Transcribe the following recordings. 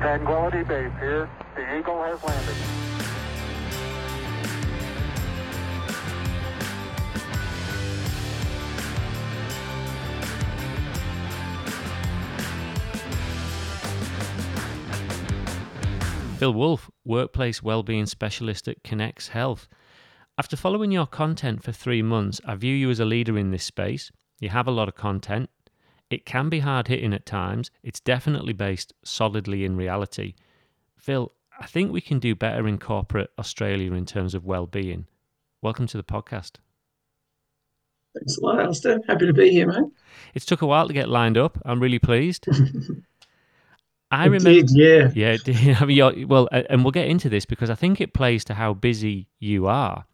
Tranquility Base here. The Eagle has landed. Phil Wolffe, Workplace Wellbeing Specialist at Kinex Health. After following your content for three months, I view you as a leader in this space. You have a lot of content. It can be hard hitting at times. It's definitely based solidly in reality. Phil, I think we can do better in corporate Australia in terms of well-being. Welcome to the podcast. Thanks a lot, Alistair. Happy to be here, mate. It's took a while to get lined up. I'm really pleased. I It remember, did, yeah. yeah. I mean, well, and we'll get into this because I think it plays to how busy you are.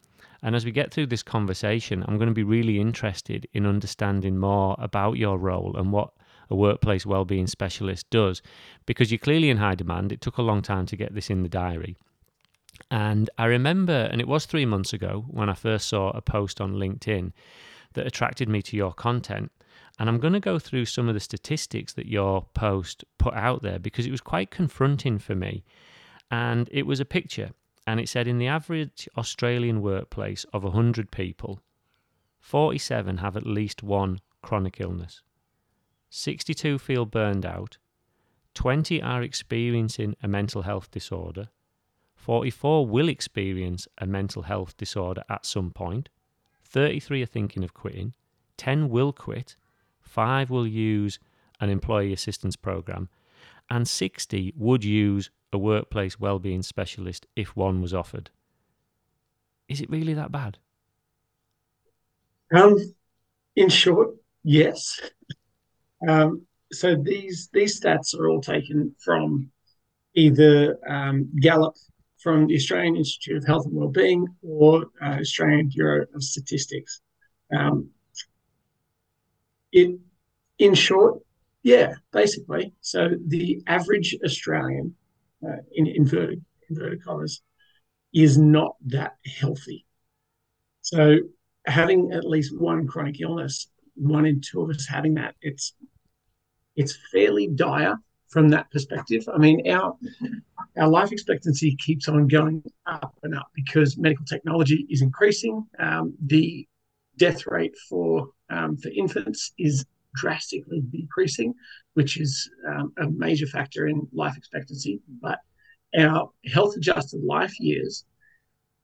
And as we get through this conversation, I'm going to be really interested in understanding more about your role and what a workplace wellbeing specialist does, because you're clearly in high demand. It took a long time to get this in the diary. And I remember, and it was three months ago when I first saw a post on LinkedIn that attracted me to your content. And I'm going to go through some of the statistics that your post put out there because it was quite confronting for me. And it was a picture, and it said in the average Australian workplace of 100 people, 47 have at least one chronic illness, 62 feel burned out, 20 are experiencing a mental health disorder, 44 will experience a mental health disorder at some point, 33 are thinking of quitting, 10 will quit, 5 will use an employee assistance program, and 60 would use a workplace wellbeing specialist if one was offered. Is it really that bad? Um, in short, yes. Um, so these these stats are all taken from either um, Gallup from the Australian Institute of Health and Wellbeing or uh, Australian Bureau of Statistics. Um, in in short, yeah, basically. So the average Australian, uh, in inverted inverted commas, is not that healthy. So having at least one chronic illness, one in two of us having that, it's it's fairly dire from that perspective. I mean, our our life expectancy keeps on going up and up because medical technology is increasing. Um, the death rate for um, for infants is drastically decreasing, which is um, a major factor in life expectancy. But our health adjusted life years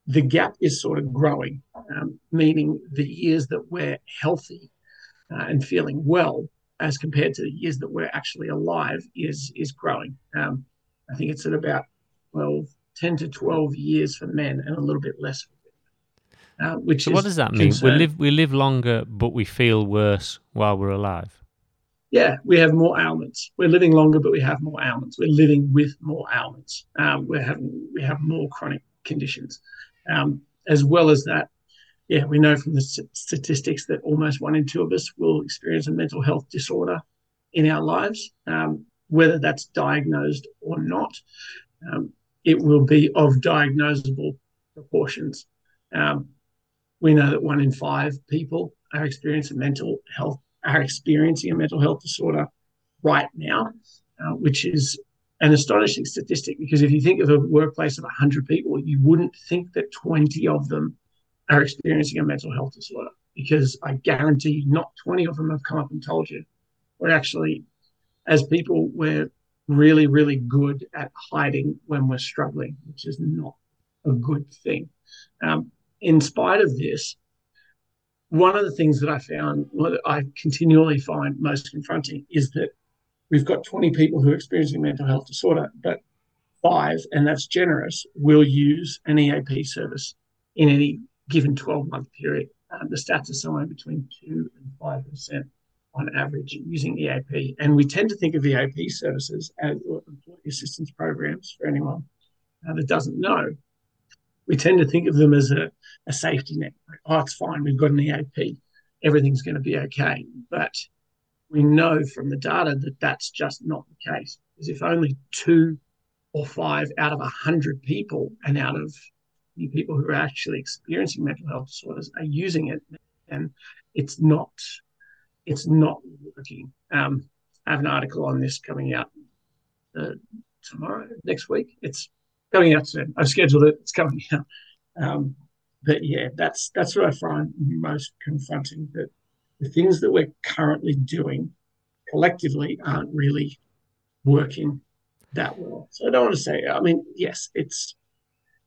the gap is sort of growing, um, meaning the years that we're healthy uh, and feeling well as compared to the years that we're actually alive is is growing. Um, I think it's at about 12, 10 to 12 years for men and a little bit less. Uh, which So is what does that mean? We live we live longer, but we feel worse while we're alive. yeah, we have more ailments. We're living longer, but we have more ailments. We're living with more ailments. Um, we're having we have more chronic conditions, um, as well as that. Yeah, we know from the statistics that almost one in two of us will experience a mental health disorder in our lives, um, whether that's diagnosed or not. Um, it will be of diagnosable proportions. Um, we know that one in five people are experiencing mental health are experiencing a mental health disorder right now, uh, which is an astonishing statistic because if you think of a workplace of 100 people, you wouldn't think that 20 of them are experiencing a mental health disorder because I guarantee not 20 of them have come up and told you. We're actually, as people, we're really, really good at hiding when we're struggling, which is not a good thing. Um, in spite of this, one of the things that I found, what I continually find most confronting is that we've got 20 people who are experiencing mental health disorder, but five, and that's generous, will use an EAP service in any given 12 month period. Um, the stats are somewhere between 2 and 5% on average using EAP. And we tend to think of EAP services as employee assistance programs for anyone uh, that doesn't know. We tend to think of them as a, a safety net. Like, oh, it's fine, we've got an EAP, everything's going to be okay. But we know from the data that that's just not the case. Because if only two or five out of a hundred people and out of the people who are actually experiencing mental health disorders are using it, and it's not it's not working. Um, I have an article on this coming out uh, tomorrow, next week. It's coming out soon. I've scheduled it. It's coming out. Um, but yeah, that's that's what I find most confronting. That the things that we're currently doing collectively aren't really working that well. So I don't want to say. I mean, yes, it's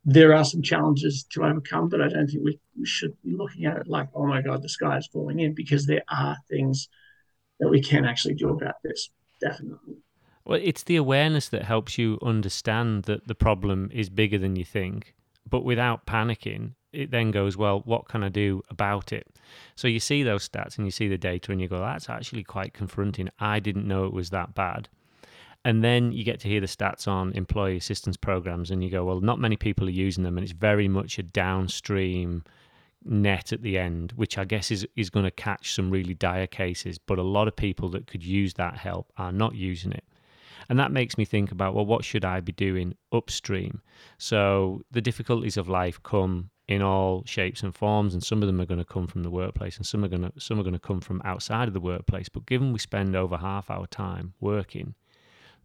there are some challenges to overcome, but I don't think we, we should be looking at it like, oh my god, the sky is falling in, because there are things that we can actually do about this. Definitely. Well, it's the awareness that helps you understand that the problem is bigger than you think, but without panicking, it then goes, well, what can I do about it? So you see those stats and you see the data and you go, that's actually quite confronting. I didn't know it was that bad. And then you get to hear the stats on employee assistance programs and you go, well, not many people are using them and it's very much a downstream net at the end, which I guess is, is going to catch some really dire cases. But a lot of people that could use that help are not using it. And that makes me think about, well, what should I be doing upstream? So the difficulties of life come in all shapes and forms, and some of them are going to come from the workplace, and some are going to some are going to come from outside of the workplace. But given we spend over half our time working,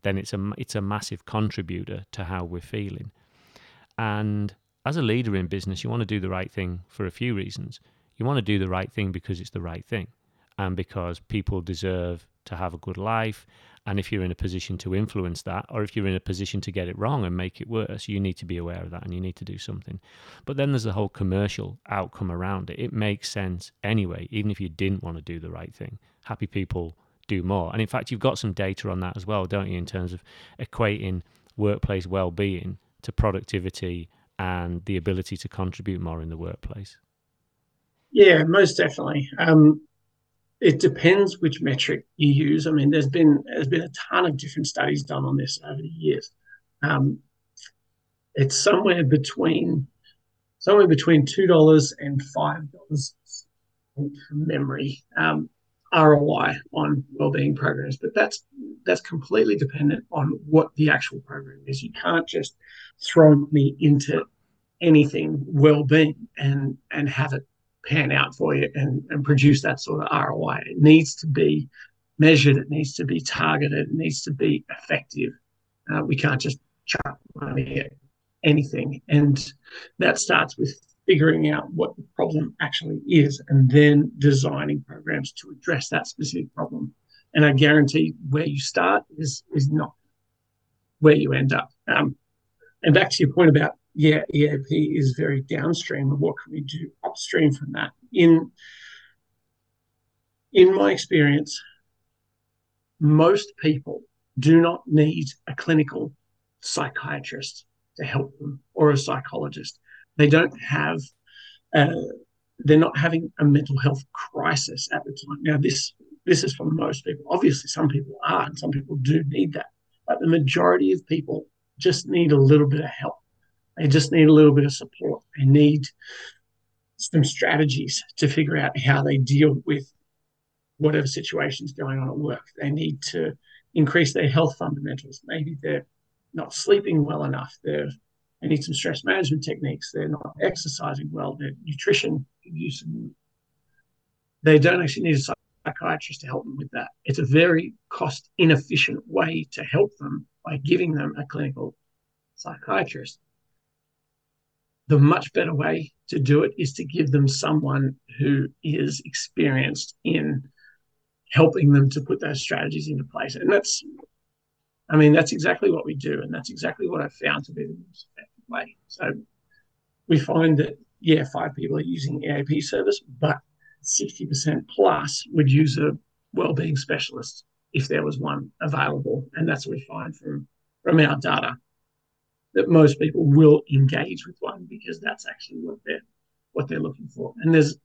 then it's a it's a massive contributor to how we're feeling. And as a leader in business, you want to do the right thing for a few reasons. You want to do the right thing because it's the right thing, and because people deserve to have a good life and if you're in a position to influence that, or if you're in a position to get it wrong and make it worse, you need to be aware of that and you need to do something. But then there's the whole commercial outcome around it. It makes sense anyway, even if you didn't want to do the right thing. Happy people do more. And in fact, you've got some data on that as well, don't you, in terms of equating workplace well being to productivity and the ability to contribute more in the workplace? Yeah, most definitely. Um, it depends which metric you use. I mean, there's been there's been a ton of different studies done on this over the years. Um, it's somewhere between somewhere between two dollars and five dollars memory um, ROI on wellbeing programs, but that's that's completely dependent on what the actual program is. You can't just throw me into anything well-being and and have it pan out for you and, and produce that sort of ROI. It needs to be measured, it needs to be targeted, it needs to be effective. Uh, we can't just chuck money at anything. And that starts with figuring out what the problem actually is and then designing programs to address that specific problem. And I guarantee where you start is is not where you end up. Um, and back to your point about yeah, EAP is very downstream. What can we do upstream from that? In in my experience, most people do not need a clinical psychiatrist to help them or a psychologist. They don't have, uh, they're not having a mental health crisis at the time. Now, this this is for most people. Obviously, some people are, and some people do need that. But the majority of people just need a little bit of help. They just need a little bit of support. They need some strategies to figure out how they deal with whatever situation's going on at work. They need to increase their health fundamentals. Maybe they're not sleeping well enough. They're, they need some stress management techniques. They're not exercising well. Their nutrition use. They don't actually need a psychiatrist to help them with that. It's a very cost inefficient way to help them by giving them a clinical psychiatrist the much better way to do it is to give them someone who is experienced in helping them to put those strategies into place. And that's, I mean, that's exactly what we do. And that's exactly what I found to be the most effective way. So we find that, yeah, five people are using EAP service, but 60% plus would use a well-being specialist if there was one available. And that's what we find from, from our data that most people will engage with one because that's actually what they're what they're looking for. And there's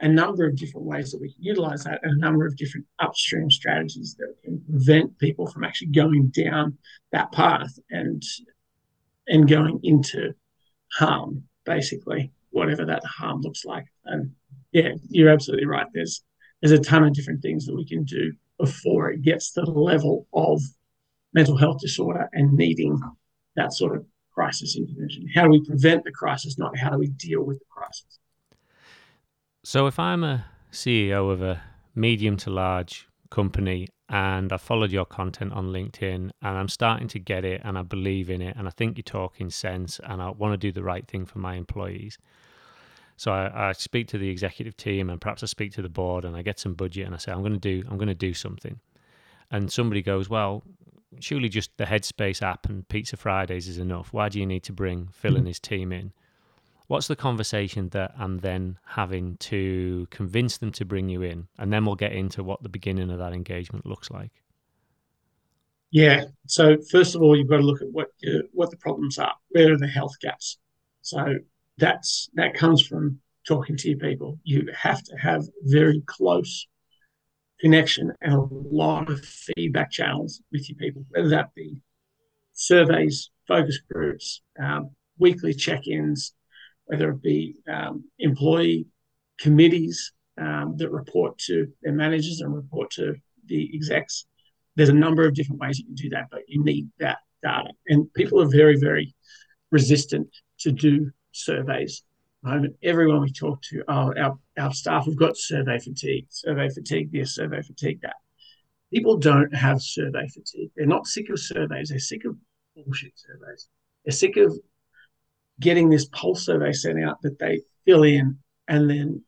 a number of different ways that we can utilize that and a number of different upstream strategies that can prevent people from actually going down that path and and going into harm, basically, whatever that harm looks like. And yeah, you're absolutely right. There's there's a ton of different things that we can do before it gets to the level of mental health disorder and needing that sort of crisis intervention. How do we prevent the crisis, not how do we deal with the crisis? So, if I'm a CEO of a medium to large company and I followed your content on LinkedIn and I'm starting to get it and I believe in it and I think you're talking sense and I want to do the right thing for my employees. So I, I, speak to the executive team and perhaps I speak to the board and I get some budget and I say I'm going to do I'm going to do something. And somebody goes, "Well, surely just the Headspace app and Pizza Fridays is enough. Why do you need to bring Phil and his team in?" what's the conversation that I'm then having to convince them to bring you in? And then we'll get into what the beginning of that engagement looks like. Yeah. So first of all, you've got to look at what uh, what the problems are. Where are the health gaps? So that's that comes from talking to your people. You have to have very close connection and a lot of feedback channels with your people, whether that be surveys, focus groups, um, weekly check-ins, whether it be um, employee committees um, that report to their managers and report to the execs. There's a number of different ways you can do that, but you need that data. And people are very, very resistant to do surveys. Moment, everyone we talk to, oh, our, our staff have got survey fatigue, survey fatigue this, survey fatigue that. People don't have survey fatigue. They're not sick of surveys. They're sick of bullshit surveys. They're sick of getting this pulse survey sent out that they fill in, and then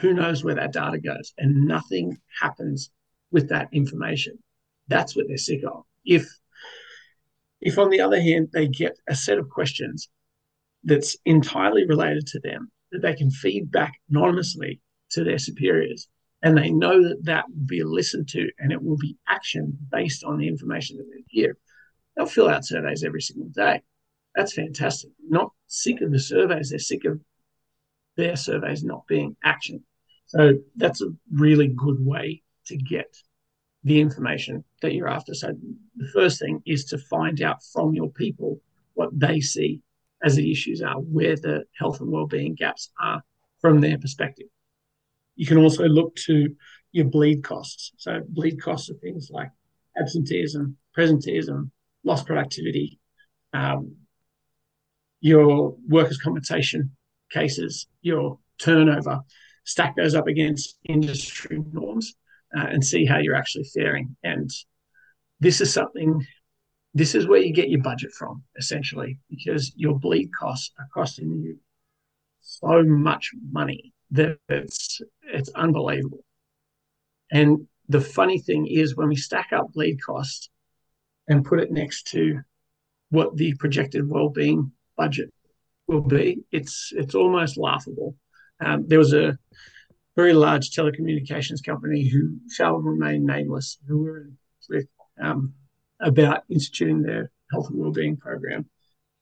who knows where that data goes, and nothing happens with that information. That's what they're sick of. If if on the other hand they get a set of questions that's entirely related to them that they can feed back anonymously to their superiors and they know that that will be listened to and it will be action based on the information that they give they'll fill out surveys every single day that's fantastic. Not sick of the surveys, they're sick of their surveys not being action. So that's a really good way to get the information that you're after. So the first thing is to find out from your people what they see as the issues are, where the health and well-being gaps are from their perspective. You can also look to your bleed costs. So bleed costs are things like absenteeism, presenteeism, lost productivity, um, your workers' compensation cases, your turnover, stack those up against industry norms uh, and see how you're actually faring. And this is something, this is where you get your budget from, essentially, because your bleed costs are costing you so much money that it's it's unbelievable. And the funny thing is when we stack up bleed costs and put it next to what the projected well-being budget will be, it's it's almost laughable. Um, there was a very large telecommunications company who shall remain nameless, who were with um, about instituting their health and wellbeing program.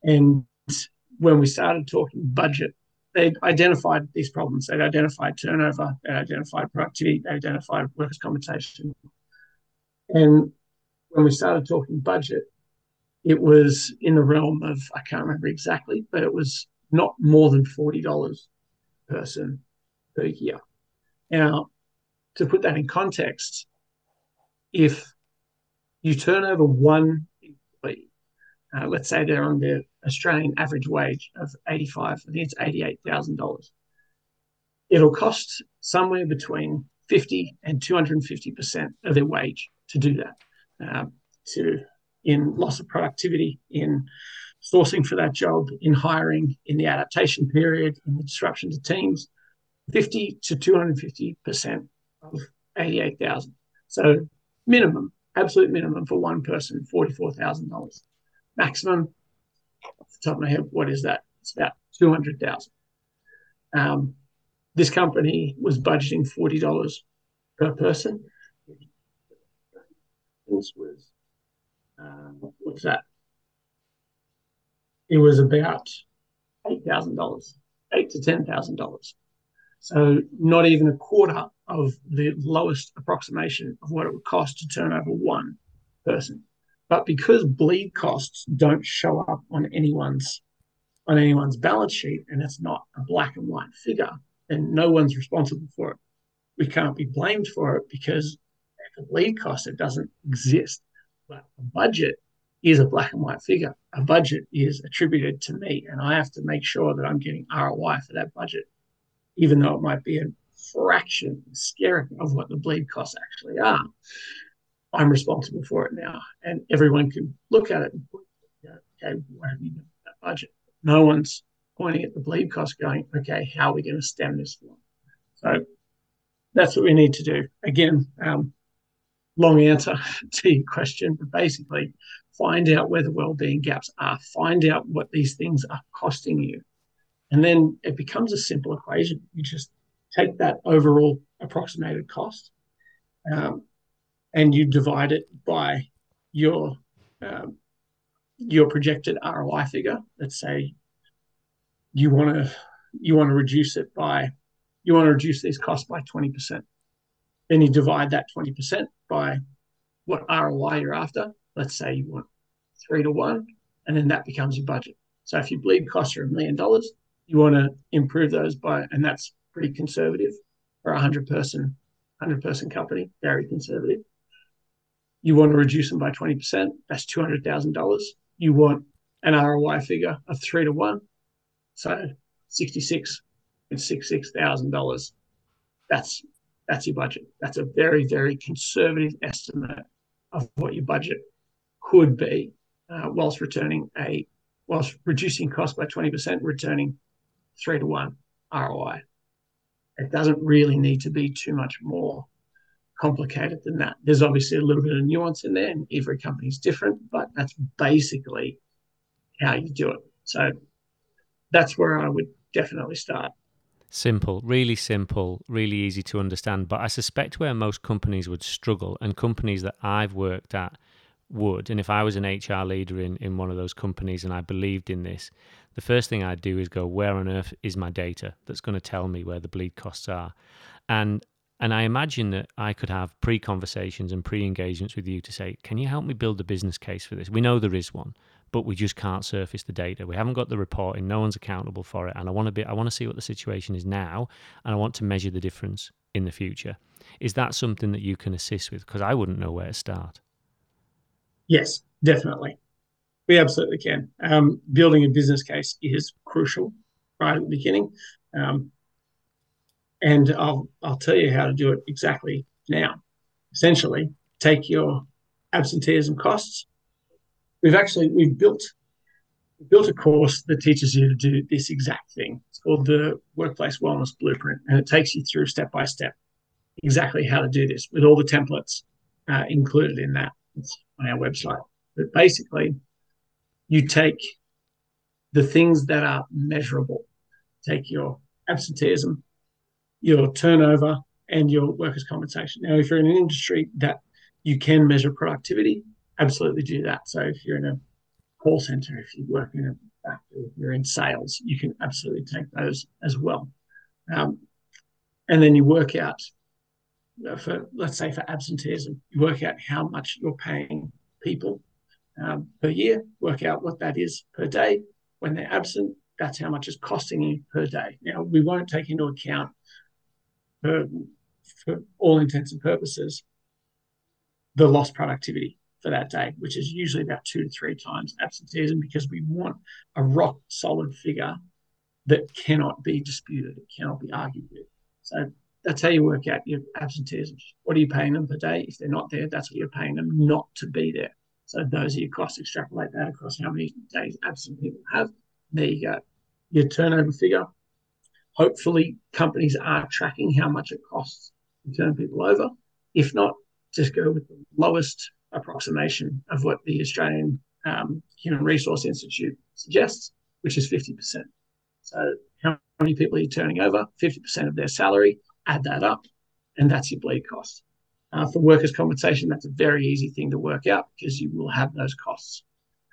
And when we started talking budget, they identified these problems. They identified turnover, they identified productivity, they identified workers' compensation. And when we started talking budget, it was in the realm of I can't remember exactly, but it was not more than forty dollars per person per year. Now, to put that in context, if you turn over one employee, uh, let's say they're on the Australian average wage of eighty-five, I think it's eighty-eight thousand dollars. It'll cost somewhere between fifty and two hundred and fifty percent of their wage to do that. Um, to in loss of productivity, in sourcing for that job, in hiring, in the adaptation period, in the disruption to teams, 50 to 250% of 88,000. So minimum, absolute minimum for one person, $44,000. Maximum, off the top of my head, what is that? It's about 200,000. Um, this company was budgeting $40 per person. This was uh, what's that? It was about eight thousand dollars, eight to ten thousand dollars. So not even a quarter of the lowest approximation of what it would cost to turn over one person. But because bleed costs don't show up on anyone's on anyone's balance sheet and it's not a black and white figure, and no one's responsible for it, we can't be blamed for it because the bleed cost it doesn't exist. But a budget is a black and white figure. A budget is attributed to me, and I have to make sure that I'm getting ROI for that budget, even though it might be a fraction, scary of what the bleed costs actually are. I'm responsible for it now. And everyone can look at it and go, okay, what have you done with that budget? No one's pointing at the bleed cost going, okay, how are we going to stem this one? So that's what we need to do. Again, um, long answer to your question, but basically find out where the well-being gaps are, find out what these things are costing you. And then it becomes a simple equation. You just take that overall approximated cost um, and you divide it by your um, your projected ROI figure. Let's say you want to you want to reduce it by you want to reduce these costs by 20%. Then you divide that 20% by what ROI you're after. Let's say you want three to one, and then that becomes your budget. So if your bleed costs are a million dollars, you want to improve those by, and that's pretty conservative for a hundred person, hundred person company, very conservative. You want to reduce them by 20%, that's $200,000. You want an ROI figure of three to one, so sixty-six and six-six thousand dollars. That's that's your budget. That's a very, very conservative estimate of what your budget could be, uh, whilst returning a whilst reducing cost by 20%, returning three to one ROI. It doesn't really need to be too much more complicated than that. There's obviously a little bit of nuance in there, and every company is different, but that's basically how you do it. So that's where I would definitely start. Simple, really simple, really easy to understand. But I suspect where most companies would struggle, and companies that I've worked at would, and if I was an HR leader in, in one of those companies and I believed in this, the first thing I'd do is go, where on earth is my data that's going to tell me where the bleed costs are? And and I imagine that I could have pre conversations and pre engagements with you to say, can you help me build a business case for this? We know there is one but we just can't surface the data. We haven't got the reporting. No one's accountable for it. And I want to be. I want to see what the situation is now, and I want to measure the difference in the future. Is that something that you can assist with? Because I wouldn't know where to start. Yes, definitely. We absolutely can. Um, building a business case is crucial right at the beginning. Um, and I'll, I'll tell you how to do it exactly now. Essentially, take your absenteeism costs we've actually we've built built a course that teaches you to do this exact thing. It's called the Workplace Wellness Blueprint, and it takes you through step by step exactly how to do this with all the templates uh, included in that. On our website. But basically, you take the things that are measurable. Take your absenteeism, your turnover, and your workers' compensation. Now, if you're in an industry that you can measure productivity, absolutely do that. So if you're in a call center, if you work in a factory, if you're in sales, you can absolutely take those as well. Um, and then you work out for, let's say, for absenteeism, you work out how much you're paying people um, per year, work out what that is per day. When they're absent, that's how much it's costing you per day. Now, we won't take into account, for, for all intents and purposes, the lost productivity for that day, which is usually about two to three times absenteeism because we want a rock solid figure that cannot be disputed, it cannot be argued with. So that's how you work out your absenteeism. What are you paying them per day? If they're not there, that's what you're paying them not to be there. So those are your costs. Extrapolate that across how many days absent people have. There you go. Your turnover figure. Hopefully, companies are tracking how much it costs to turn people over. If not, just go with the lowest approximation of what the Australian um, Human Resource Institute suggests, which is 50%. So, how many people are you turning over? 50% of their salary, add that up, and that's your bleed cost. Uh, for workers' compensation, that's a very easy thing to work out because you will have those costs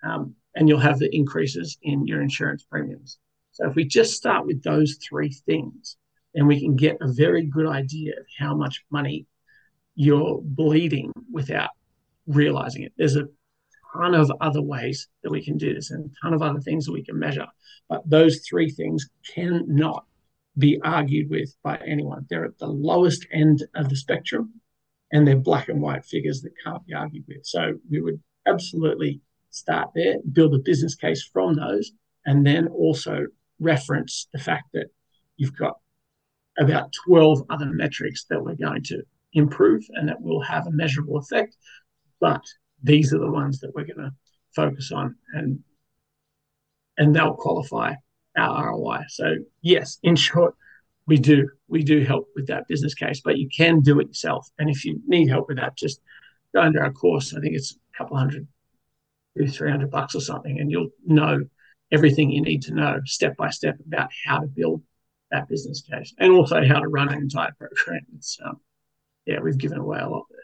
um, and you'll have the increases in your insurance premiums. So, if we just start with those three things, then we can get a very good idea of how much money you're bleeding without realizing it. There's a ton of other ways that we can do this and a ton of other things that we can measure. But those three things cannot be argued with by anyone. They're at the lowest end of the spectrum and they're black and white figures that can't be argued with. So we would absolutely start there, build a business case from those, and then also reference the fact that you've got about 12 other metrics that we're going to improve and that will have a measurable effect but these are the ones that we're going to focus on and and they'll qualify our ROI. So yes, in short, we do we do help with that business case, but you can do it yourself. And if you need help with that, just go under our course. I think it's a couple hundred, maybe three hundred bucks or something, and you'll know everything you need to know step by step about how to build that business case and also how to run an entire program. It's um, yeah, we've given away a lot there.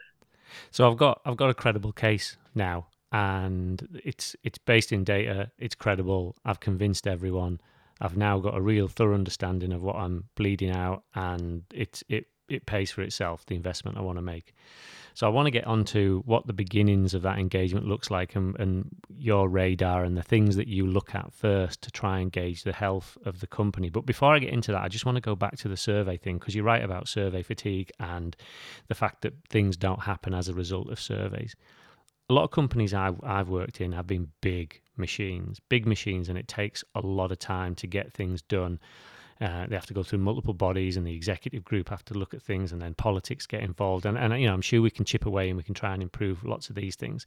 So I've got I've got a credible case now, and it's it's based in data. It's credible. I've convinced everyone. I've now got a real thorough understanding of what I'm bleeding out, and it it it pays for itself. The investment I want to make. So I want to get onto what the beginnings of that engagement looks like, and, and your radar and the things that you look at first to try and gauge the health of the company. But before I get into that, I just want to go back to the survey thing because you're right about survey fatigue and the fact that things don't happen as a result of surveys a lot of companies I've, I've worked in have been big machines, big machines, and it takes a lot of time to get things done. Uh, they have to go through multiple bodies, and the executive group have to look at things, and then politics get involved. And, and you know, I'm sure we can chip away and we can try and improve lots of these things.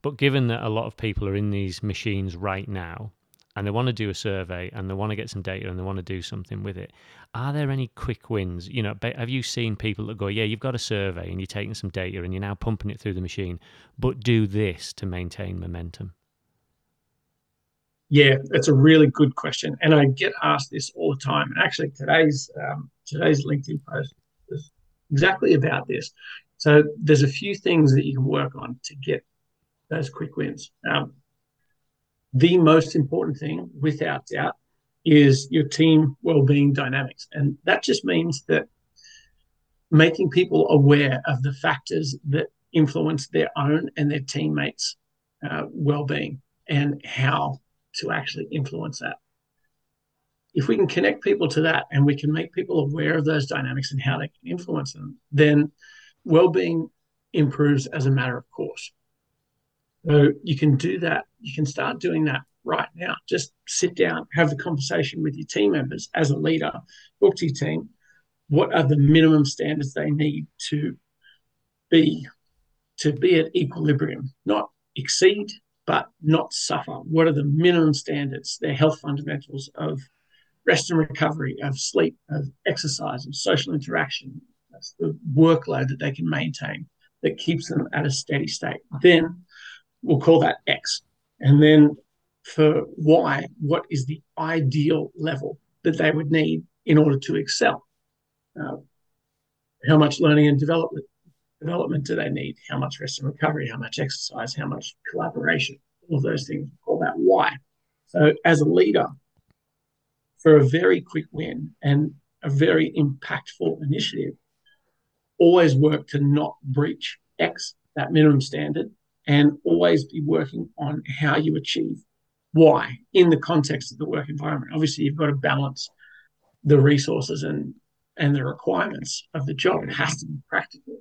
But given that a lot of people are in these machines right now, and they want to do a survey and they want to get some data and they want to do something with it. Are there any quick wins? You know, have you seen people that go, yeah, you've got a survey and you're taking some data and you're now pumping it through the machine, but do this to maintain momentum? Yeah, that's a really good question, and I get asked this all the time. And actually, today's um, today's LinkedIn post is exactly about this. So there's a few things that you can work on to get those quick wins. Um, the most important thing, without doubt, is your team well-being dynamics, and that just means that making people aware of the factors that influence their own and their teammates' uh, well-being and how to actually influence that. If we can connect people to that and we can make people aware of those dynamics and how they can influence them, then well-being improves as a matter of course. So you can do that. You can start doing that right now. Just sit down, have the conversation with your team members as a leader, talk to your team. What are the minimum standards they need to be to be at equilibrium, not exceed, but not suffer? What are the minimum standards, their health fundamentals of rest and recovery, of sleep, of exercise, of social interaction? That's the workload that they can maintain that keeps them at a steady state. Then we'll call that X. And then for Y, what is the ideal level that they would need in order to excel? Uh, how much learning and development development do they need? How much rest and recovery? How much exercise? How much collaboration? All of those things. Call that Y. So as a leader, for a very quick win and a very impactful initiative, always work to not breach X, that minimum standard, and always be working on how you achieve why in the context of the work environment. Obviously, you've got to balance the resources and and the requirements of the job. It has to be practical.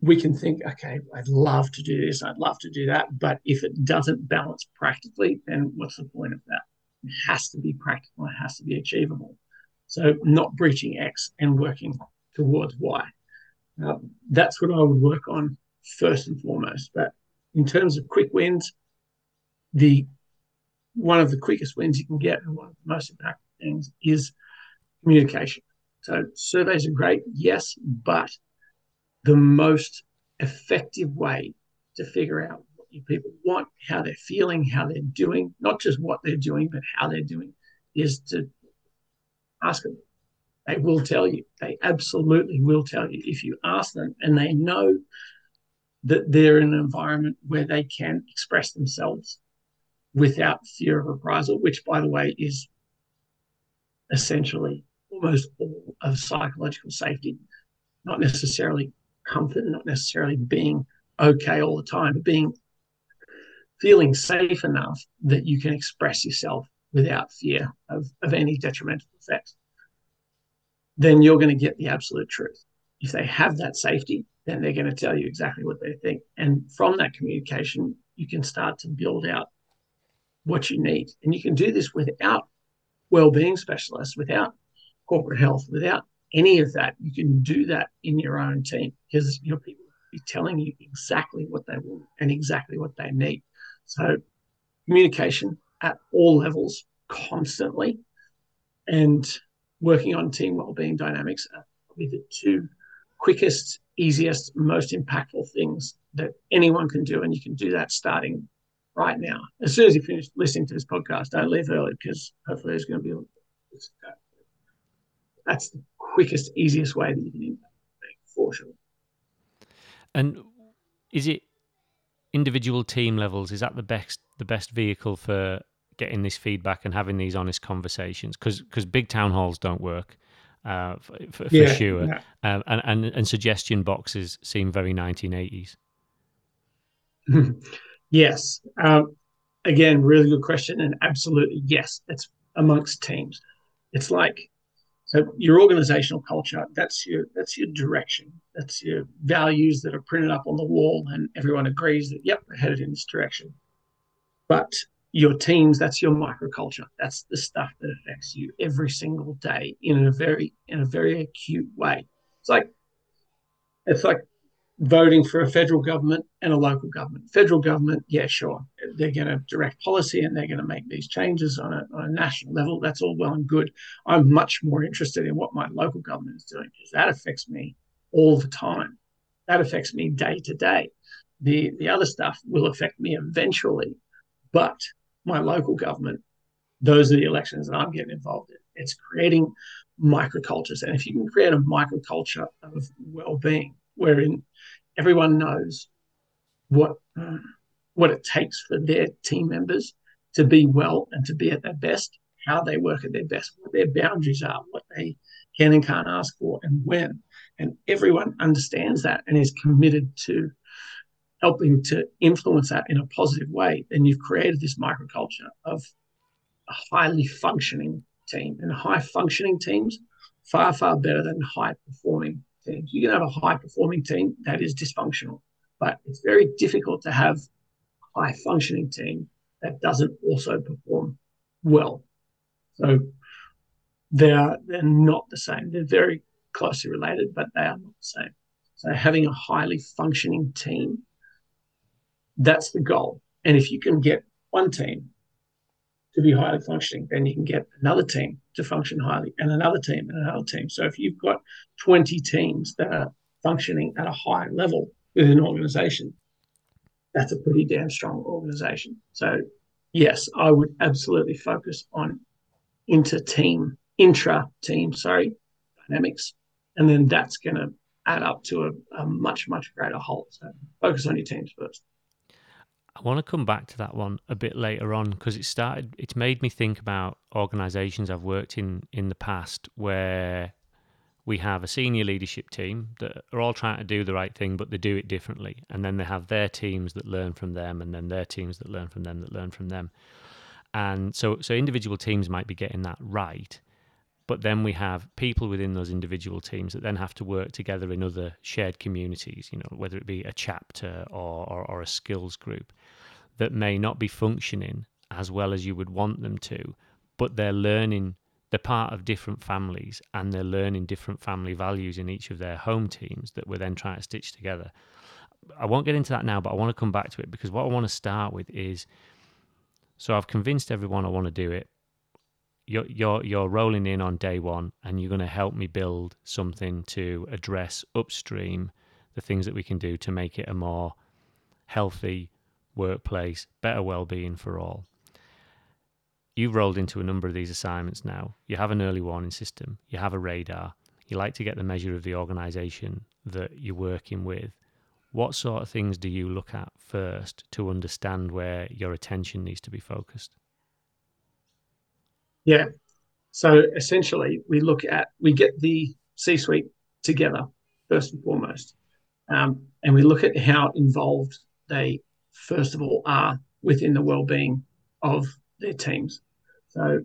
We can think, okay, I'd love to do this, I'd love to do that, but if it doesn't balance practically, then what's the point of that? It has to be practical, it has to be achievable. So, not breaching X and working towards Y. Um, that's what I would work on first and foremost. But in terms of quick wins, the one of the quickest wins you can get and one of the most impactful things is communication. So surveys are great, yes, but the most effective way to figure out what your people want, how they're feeling, how they're doing, not just what they're doing, but how they're doing, is to ask them they will tell you. They absolutely will tell you if you ask them and they know that they're in an environment where they can express themselves without fear of reprisal, which, by the way, is essentially almost all of psychological safety, not necessarily comfort, not necessarily being okay all the time, but being feeling safe enough that you can express yourself without fear of, of any detrimental effects then you're going to get the absolute truth. If they have that safety, then they're going to tell you exactly what they think. And from that communication, you can start to build out what you need. And you can do this without well-being specialists, without corporate health, without any of that, you can do that in your own team because your people will be telling you exactly what they want and exactly what they need. So communication at all levels constantly and working on team well-being dynamics are probably the two quickest, easiest, most impactful things that anyone can do. And you can do that starting right now. As soon as you finish listening to this podcast, don't leave early because hopefully there's going to be that's the quickest, easiest way that you can impact for sure. And is it individual team levels? Is that the best the best vehicle for getting this feedback and having these honest conversations? Because because big town halls don't work. Uh, for, for, yeah, sure, yeah. Um, and, and and suggestion boxes seem very 1980s. yes, um, again, really good question, and absolutely yes, it's amongst teams. It's like so your organizational culture, that's your that's your direction. That's your values that are printed up on the wall and everyone agrees that yep, we're headed in this direction. But your teams, that's your microculture. That's the stuff that affects you every single day in a very in a very acute way. It's like it's like voting for a federal government and a local government. Federal government, yeah, sure, they're going to direct policy and they're going to make these changes on a, on a national level. That's all well and good. I'm much more interested in what my local government is doing because that affects me all the time. That affects me day to day. The the other stuff will affect me eventually, but my local government, those are the elections that I'm getting involved in. It's creating microcultures, and if you can create a microculture of well-being, wherein everyone knows what uh, what it takes for their team members to be well and to be at their best, how they work at their best, what their boundaries are, what they can and can't ask for, and when. And everyone understands that and is committed to helping to influence that in a positive way. Then you've created this microculture of a highly functioning team. And high functioning teams, far, far better than high performing teams. You can have a high performing team that is dysfunctional, but it's very difficult to have a high functioning team that doesn't also perform well. So they're they're not the same. They're very closely related, but they are not the same. So having a highly functioning team, that's the goal. And if you can get one team to be highly functioning, then you can get another team to function highly and another team and another team. So if you've got 20 teams that are functioning at a high level within an organization, that's a pretty damn strong organization. So yes, I would absolutely focus on inter team, intra team, sorry, dynamics. And then that's going to add up to a, a much, much greater whole. So focus on your teams first. I want to come back to that one a bit later on because it started. It's made me think about organisations I've worked in in the past where we have a senior leadership team that are all trying to do the right thing, but they do it differently, and then they have their teams that learn from them, and then their teams that learn from them that learn from them, and so so individual teams might be getting that right, but then we have people within those individual teams that then have to work together in other shared communities, you know, whether it be a chapter or, or, or a skills group that may not be functioning as well as you would want them to, but they're learning, they're part of different families and they're learning different family values in each of their home teams that we're then trying to stitch together. I won't get into that now, but I want to come back to it because what I want to start with is so I've convinced everyone I want to do it. You're, you're, you're rolling in on day one and you're going to help me build something to address upstream the things that we can do to make it a more healthy, workplace, better well-being for all. You've rolled into a number of these assignments now. You have an early warning system, you have a radar, you like to get the measure of the organization that you're working with. What sort of things do you look at first to understand where your attention needs to be focused? Yeah. So essentially, we look at, we get the C suite together first and foremost. Um, and we look at how involved they first of all, are within the well-being of their teams. So,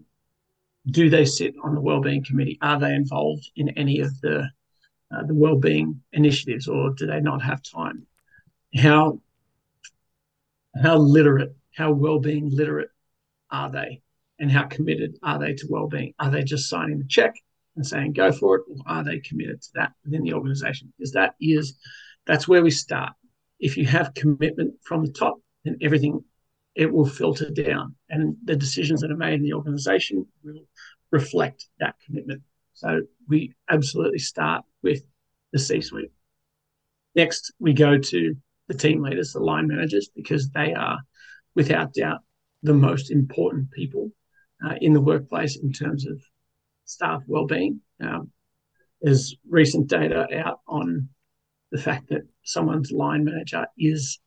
do they sit on the well-being committee? Are they involved in any of the uh, the well-being initiatives, or do they not have time? How how literate, how well-being literate are they, and how committed are they to well-being? Are they just signing the check, and saying go for it, or are they committed to that within the organization? Because that is that's where we start. If you have commitment from the top, then everything it will filter down, and the decisions that are made in the organization will reflect that commitment. So we absolutely start with the C-suite. Next, we go to the team leaders, the line managers, because they are, without doubt, the most important people uh, in the workplace in terms of staff well-being. Um, there's recent data out on the fact that someone's line manager is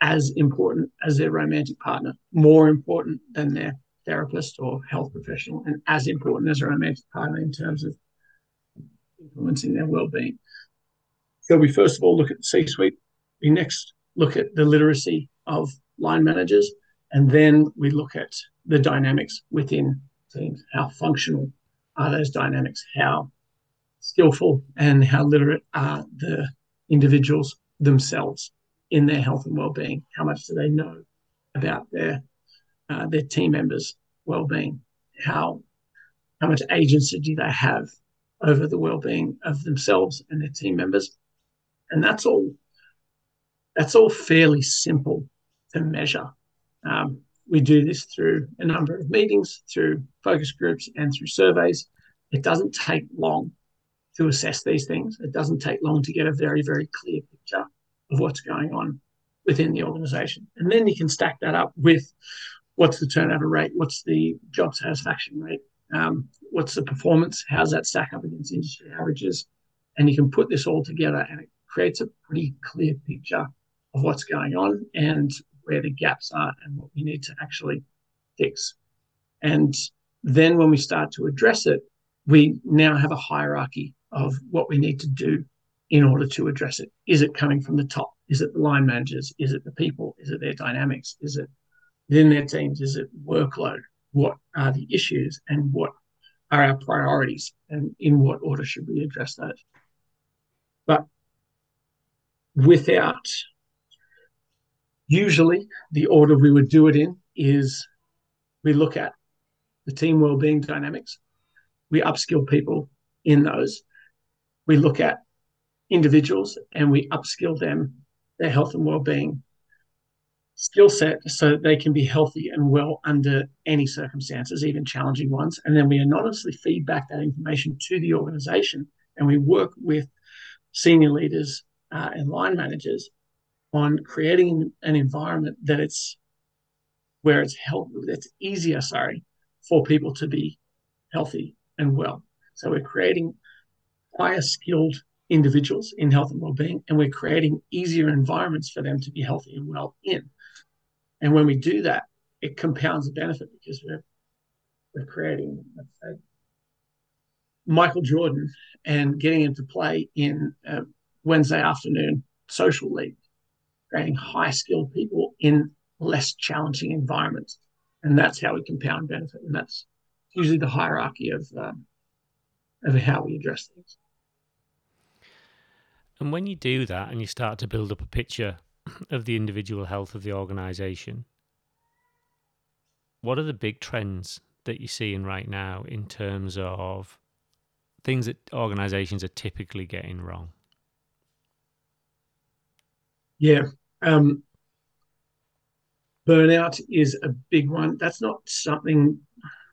as important as their romantic partner, more important than their therapist or health professional, and as important as a romantic partner in terms of influencing their well-being. So we first of all look at the C-suite. We next look at the literacy of line managers, and then we look at the dynamics within teams. How functional are those dynamics? How skillful and how literate are the individuals themselves in their health and well-being? How much do they know about their uh, their team members' well-being? How how much agency do they have over the well-being of themselves and their team members? And that's all. That's all fairly simple to measure. Um, we do this through a number of meetings, through focus groups, and through surveys. It doesn't take long to assess these things. It doesn't take long to get a very, very clear picture of what's going on within the organization. And then you can stack that up with what's the turnover rate, what's the job satisfaction rate, um, what's the performance, how's that stack up against industry averages. And you can put this all together and it creates a pretty clear picture of what's going on and where the gaps are and what we need to actually fix. And then when we start to address it, we now have a hierarchy of what we need to do in order to address it. Is it coming from the top? Is it the line managers? Is it the people? Is it their dynamics? Is it within their teams? Is it workload? What are the issues and what are our priorities? And in what order should we address those? But without usually the order we would do it in is we look at the team well-being dynamics we upskill people in those we look at individuals and we upskill them their health and well-being skill set so that they can be healthy and well under any circumstances even challenging ones and then we anonymously feed back that information to the organization and we work with senior leaders uh, and line managers on creating an environment that it's where it's help that's easier, sorry, for people to be healthy and well. So we're creating higher skilled individuals in health and well-being, and we're creating easier environments for them to be healthy and well in. And when we do that, it compounds the benefit because we're we're creating, say, Michael Jordan and getting him to play in a Wednesday afternoon social league creating high skilled people in less challenging environments. And that's how we compound benefit. And that's usually the hierarchy of, um, of how we address things. And when you do that and you start to build up a picture of the individual health of the organization, what are the big trends that you're seeing right now in terms of things that organizations are typically getting wrong? Yeah, um, burnout is a big one. That's not something,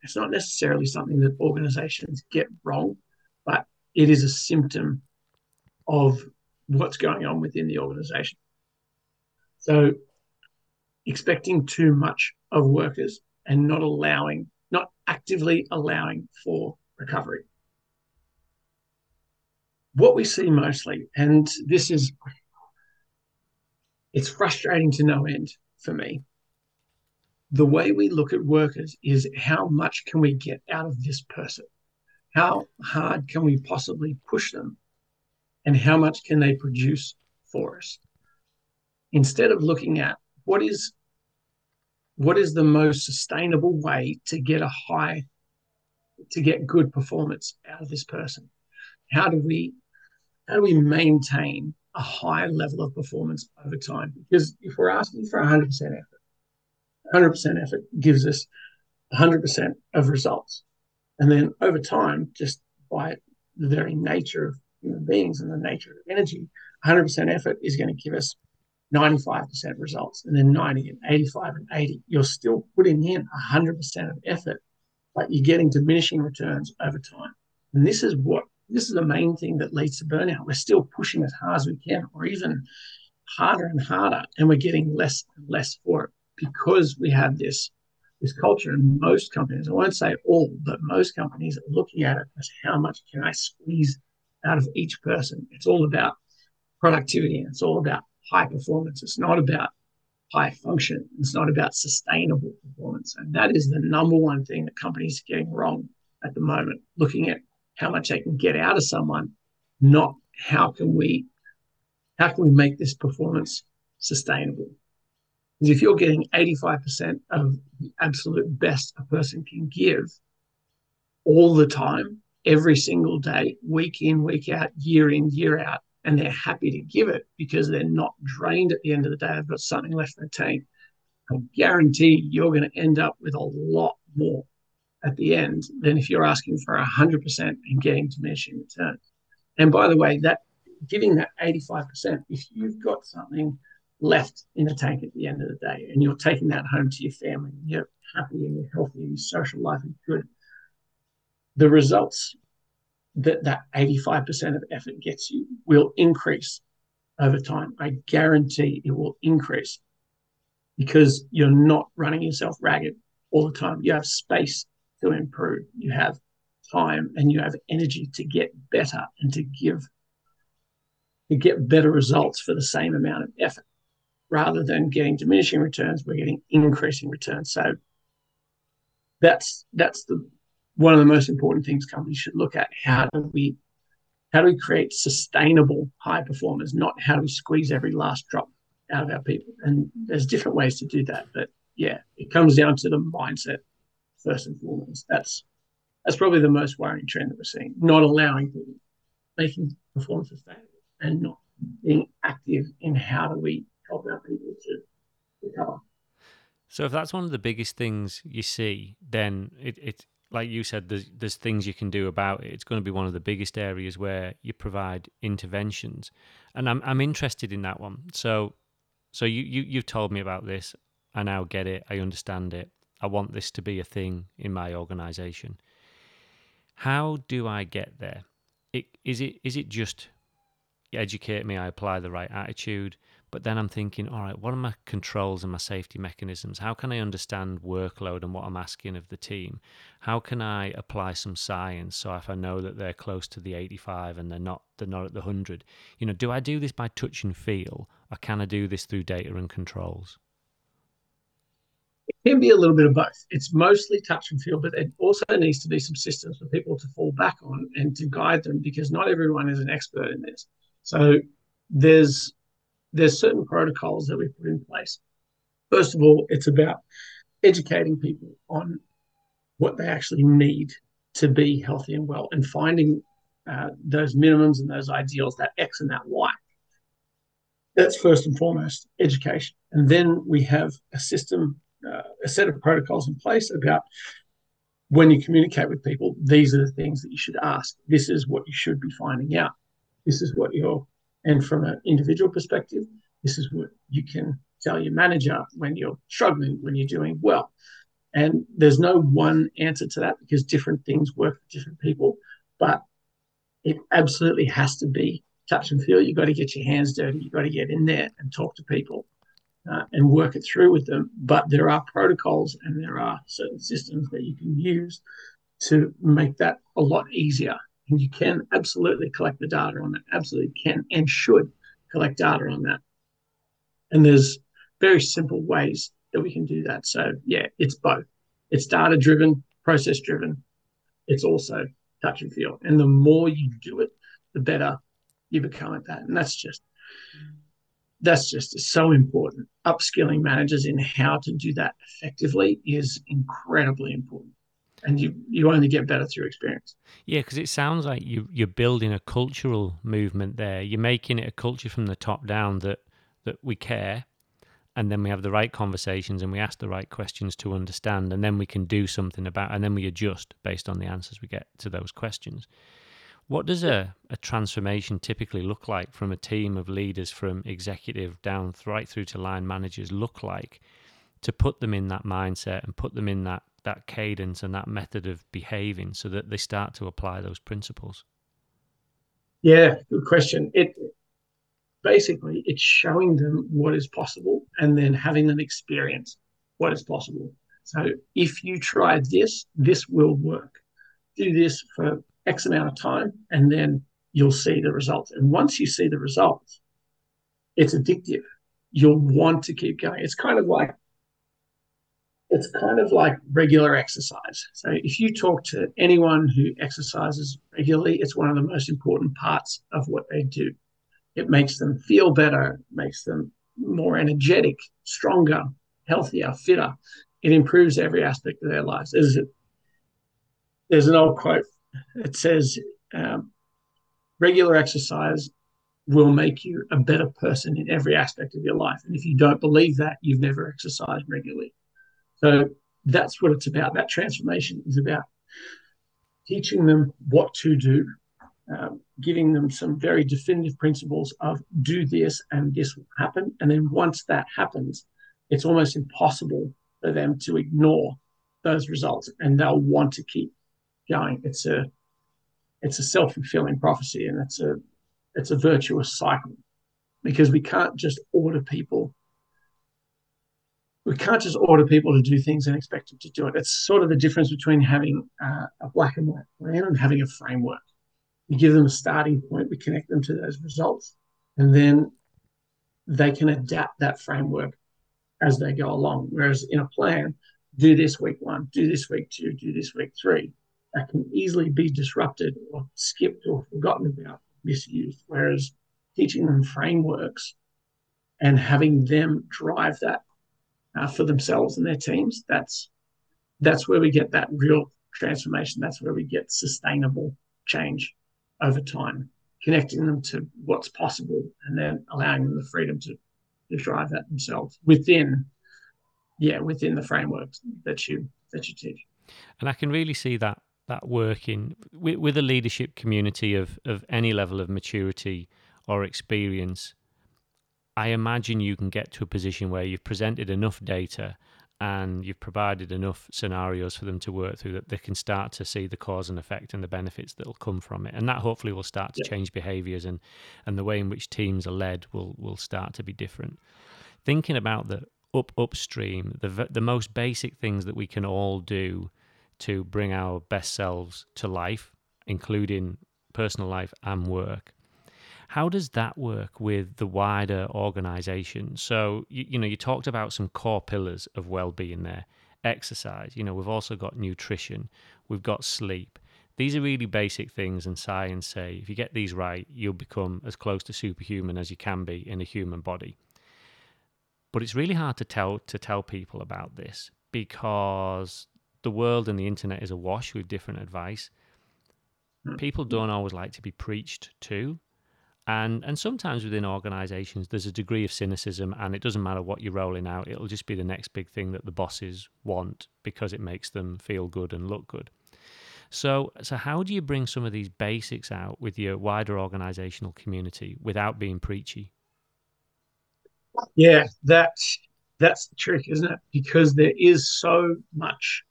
it's not necessarily something that organizations get wrong, but it is a symptom of what's going on within the organization. So, expecting too much of workers and not allowing, not actively allowing for recovery. What we see mostly, and this is it's frustrating to no end for me. The way we look at workers is how much can we get out of this person? How hard can we possibly push them? And how much can they produce for us? Instead of looking at what is what is the most sustainable way to get a high to get good performance out of this person? How do we how do we maintain a high level of performance over time. Because if we're asking for 100% effort, 100% effort gives us 100% of results. And then over time, just by the very nature of human beings and the nature of energy, 100% effort is going to give us 95% results and then 90 and 85 and 80. You're still putting in 100% of effort, but you're getting diminishing returns over time. And this is what this is the main thing that leads to burnout. We're still pushing as hard as we can, or even harder and harder, and we're getting less and less for it because we have this this culture and most companies, I won't say all, but most companies are looking at it as how much can I squeeze out of each person. It's all about productivity. It's all about high performance. It's not about high function. It's not about sustainable performance. And that is the number one thing that companies are getting wrong at the moment, looking at how much they can get out of someone, not how can we how can we make this performance sustainable? Because if you're getting 85% of the absolute best a person can give all the time, every single day, week in, week out, year in, year out, and they're happy to give it because they're not drained at the end of the day. They've got something left in the tank. I guarantee you're going to end up with a lot more at the end than if you're asking for 100% and getting diminishing returns. And by the way, that giving that 85%, if you've got something left in the tank at the end of the day and you're taking that home to your family, and you're happy and you're healthy and your social life is good, the results that that 85% of effort gets you will increase over time. I guarantee it will increase because you're not running yourself ragged all the time. You have space to improve. You have time and you have energy to get better and to give to get better results for the same amount of effort. Rather than getting diminishing returns, we're getting increasing returns. So that's that's the one of the most important things companies should look at. How do we how do we create sustainable high performers, not how do we squeeze every last drop out of our people? And there's different ways to do that. But yeah, it comes down to the mindset first and foremost. That's that's probably the most worrying trend that we're seeing. Not allowing people making performance sustainable and not being active in how do we help our people to recover. So if that's one of the biggest things you see, then it, it like you said, there's there's things you can do about it. It's going to be one of the biggest areas where you provide interventions, and I'm I'm interested in that one. So, so you you you've told me about this. I now get it. I understand it. I want this to be a thing in my organization. How do I get there? It, is it is it just educate me? I apply the right attitude, but then I'm thinking, all right, what are my controls and my safety mechanisms? How can I understand workload and what I'm asking of the team? How can I apply some science so if I know that they're close to the 85 and they're not they're not at the 100, you know, do I do this by touch and feel, or can I do this through data and controls? It can be a little bit of both. It's mostly touch and feel, but it also needs to be some systems for people to fall back on and to guide them because not everyone is an expert in this. So there's there's certain protocols that we put in place. First of all, it's about educating people on what they actually need to be healthy and well and finding uh, those minimums and those ideals, that X and that Y. That's first and foremost education. And then we have a system uh, a set of protocols in place about when you communicate with people, these are the things that you should ask. This is what you should be finding out. This is what you're, and from an individual perspective, this is what you can tell your manager when you're struggling, when you're doing well. And there's no one answer to that because different things work for different people. But it absolutely has to be touch and feel. You've got to get your hands dirty. You've got to get in there and talk to people uh, and work it through with them. But there are protocols and there are certain systems that you can use to make that a lot easier. And you can absolutely collect the data on that, absolutely can and should collect data on that. And there's very simple ways that we can do that. So, yeah, it's both. It's data driven, process driven. It's also touch and feel. And the more you do it, the better you become at that. And that's just that's just so important. Upskilling managers in how to do that effectively is incredibly important. And you, you only get better through experience. Yeah, because it sounds like you, you're building a cultural movement there. You're making it a culture from the top down that, that we care, and then we have the right conversations and we ask the right questions to understand, and then we can do something about, and then we adjust based on the answers we get to those questions. What does a, a transformation typically look like from a team of leaders from executive down right through to line managers look like to put them in that mindset and put them in that that cadence and that method of behaving so that they start to apply those principles? Yeah, good question. It basically it's showing them what is possible and then having them experience what is possible. So if you try this, this will work. Do this for X amount of time, and then you'll see the results. And once you see the results, it's addictive. You'll want to keep going. It's kind of like it's kind of like regular exercise. So if you talk to anyone who exercises regularly, it's one of the most important parts of what they do. It makes them feel better, makes them more energetic, stronger, healthier, fitter. It improves every aspect of their lives. There's, a, there's an old quote. It says, um, regular exercise will make you a better person in every aspect of your life. And if you don't believe that, you've never exercised regularly. So that's what it's about. That transformation is about teaching them what to do, um, giving them some very definitive principles of do this and this will happen. And then once that happens, it's almost impossible for them to ignore those results and they'll want to keep going. It's a it's a self-fulfilling prophecy and it's a it's a virtuous cycle because we can't just order people we can't just order people to do things and expect them to do it. It's sort of the difference between having uh, a black and white plan and having a framework. We give them a starting point, we connect them to those results, and then they can adapt that framework as they go along. Whereas in a plan, do this week one, do this week two, do this week three, that can easily be disrupted or skipped or forgotten about, misused. Whereas teaching them frameworks and having them drive that uh, for themselves and their teams, that's that's where we get that real transformation. That's where we get sustainable change over time, connecting them to what's possible and then allowing them the freedom to, to drive that themselves within, yeah, within the frameworks that you that you teach. And I can really see that that working with, with a leadership community of of any level of maturity or experience I imagine you can get to a position where you've presented enough data and you've provided enough scenarios for them to work through that they can start to see the cause and effect and the benefits that will come from it. And that hopefully will start to yeah. change behaviors and, and the way in which teams are led will, will start to be different. Thinking about the up upstream, the the most basic things that we can all do to bring our best selves to life, including personal life and work. How does that work with the wider organization? So, you, you know, you talked about some core pillars of well-being there. Exercise, you know, we've also got nutrition, we've got sleep. These are really basic things, and science say if you get these right, you'll become as close to superhuman as you can be in a human body. But it's really hard to tell to tell people about this because the world and the internet is awash with different advice. Hmm. People don't always like to be preached to and and sometimes within organizations there's a degree of cynicism and it doesn't matter what you're rolling out it'll just be the next big thing that the bosses want because it makes them feel good and look good. So so how do you bring some of these basics out with your wider organizational community without being preachy? Yeah that's that's the trick isn't it? Because there is so much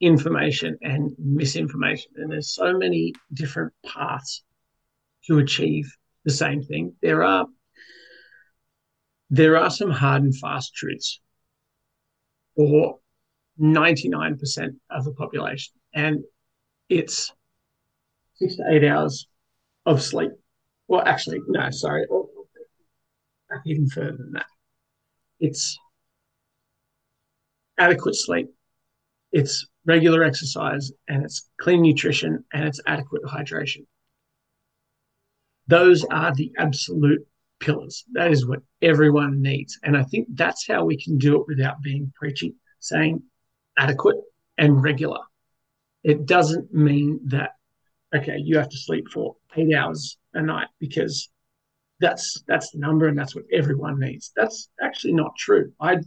information and misinformation and there's so many different paths to achieve the same thing. There are there are some hard and fast truths for 99% of the population. And it's six to eight hours of sleep. Well, actually, no, sorry, oh, even further than that. It's adequate sleep, it's regular exercise, and it's clean nutrition, and it's adequate hydration. Those are the absolute pillars. That is what everyone needs. And I think that's how we can do it without being preachy, saying adequate and regular. It doesn't mean that, okay, you have to sleep for eight hours a night because that's that's the number and that's what everyone needs. That's actually not true. I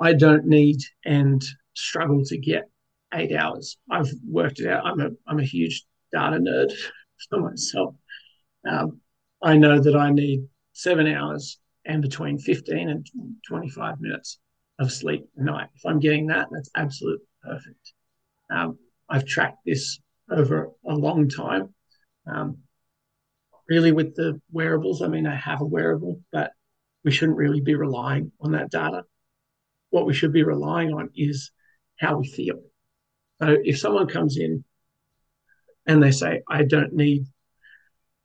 I don't need and struggle to get eight hours. I've worked it out. I'm a I'm a huge data nerd for myself. Um, I know that I need seven hours and between 15 and 25 minutes of sleep a night. If I'm getting that, that's absolutely perfect. Um, I've tracked this over a long time. Um, really, with the wearables, I mean, I have a wearable, but we shouldn't really be relying on that data. What we should be relying on is how we feel. So if someone comes in and they say, I don't need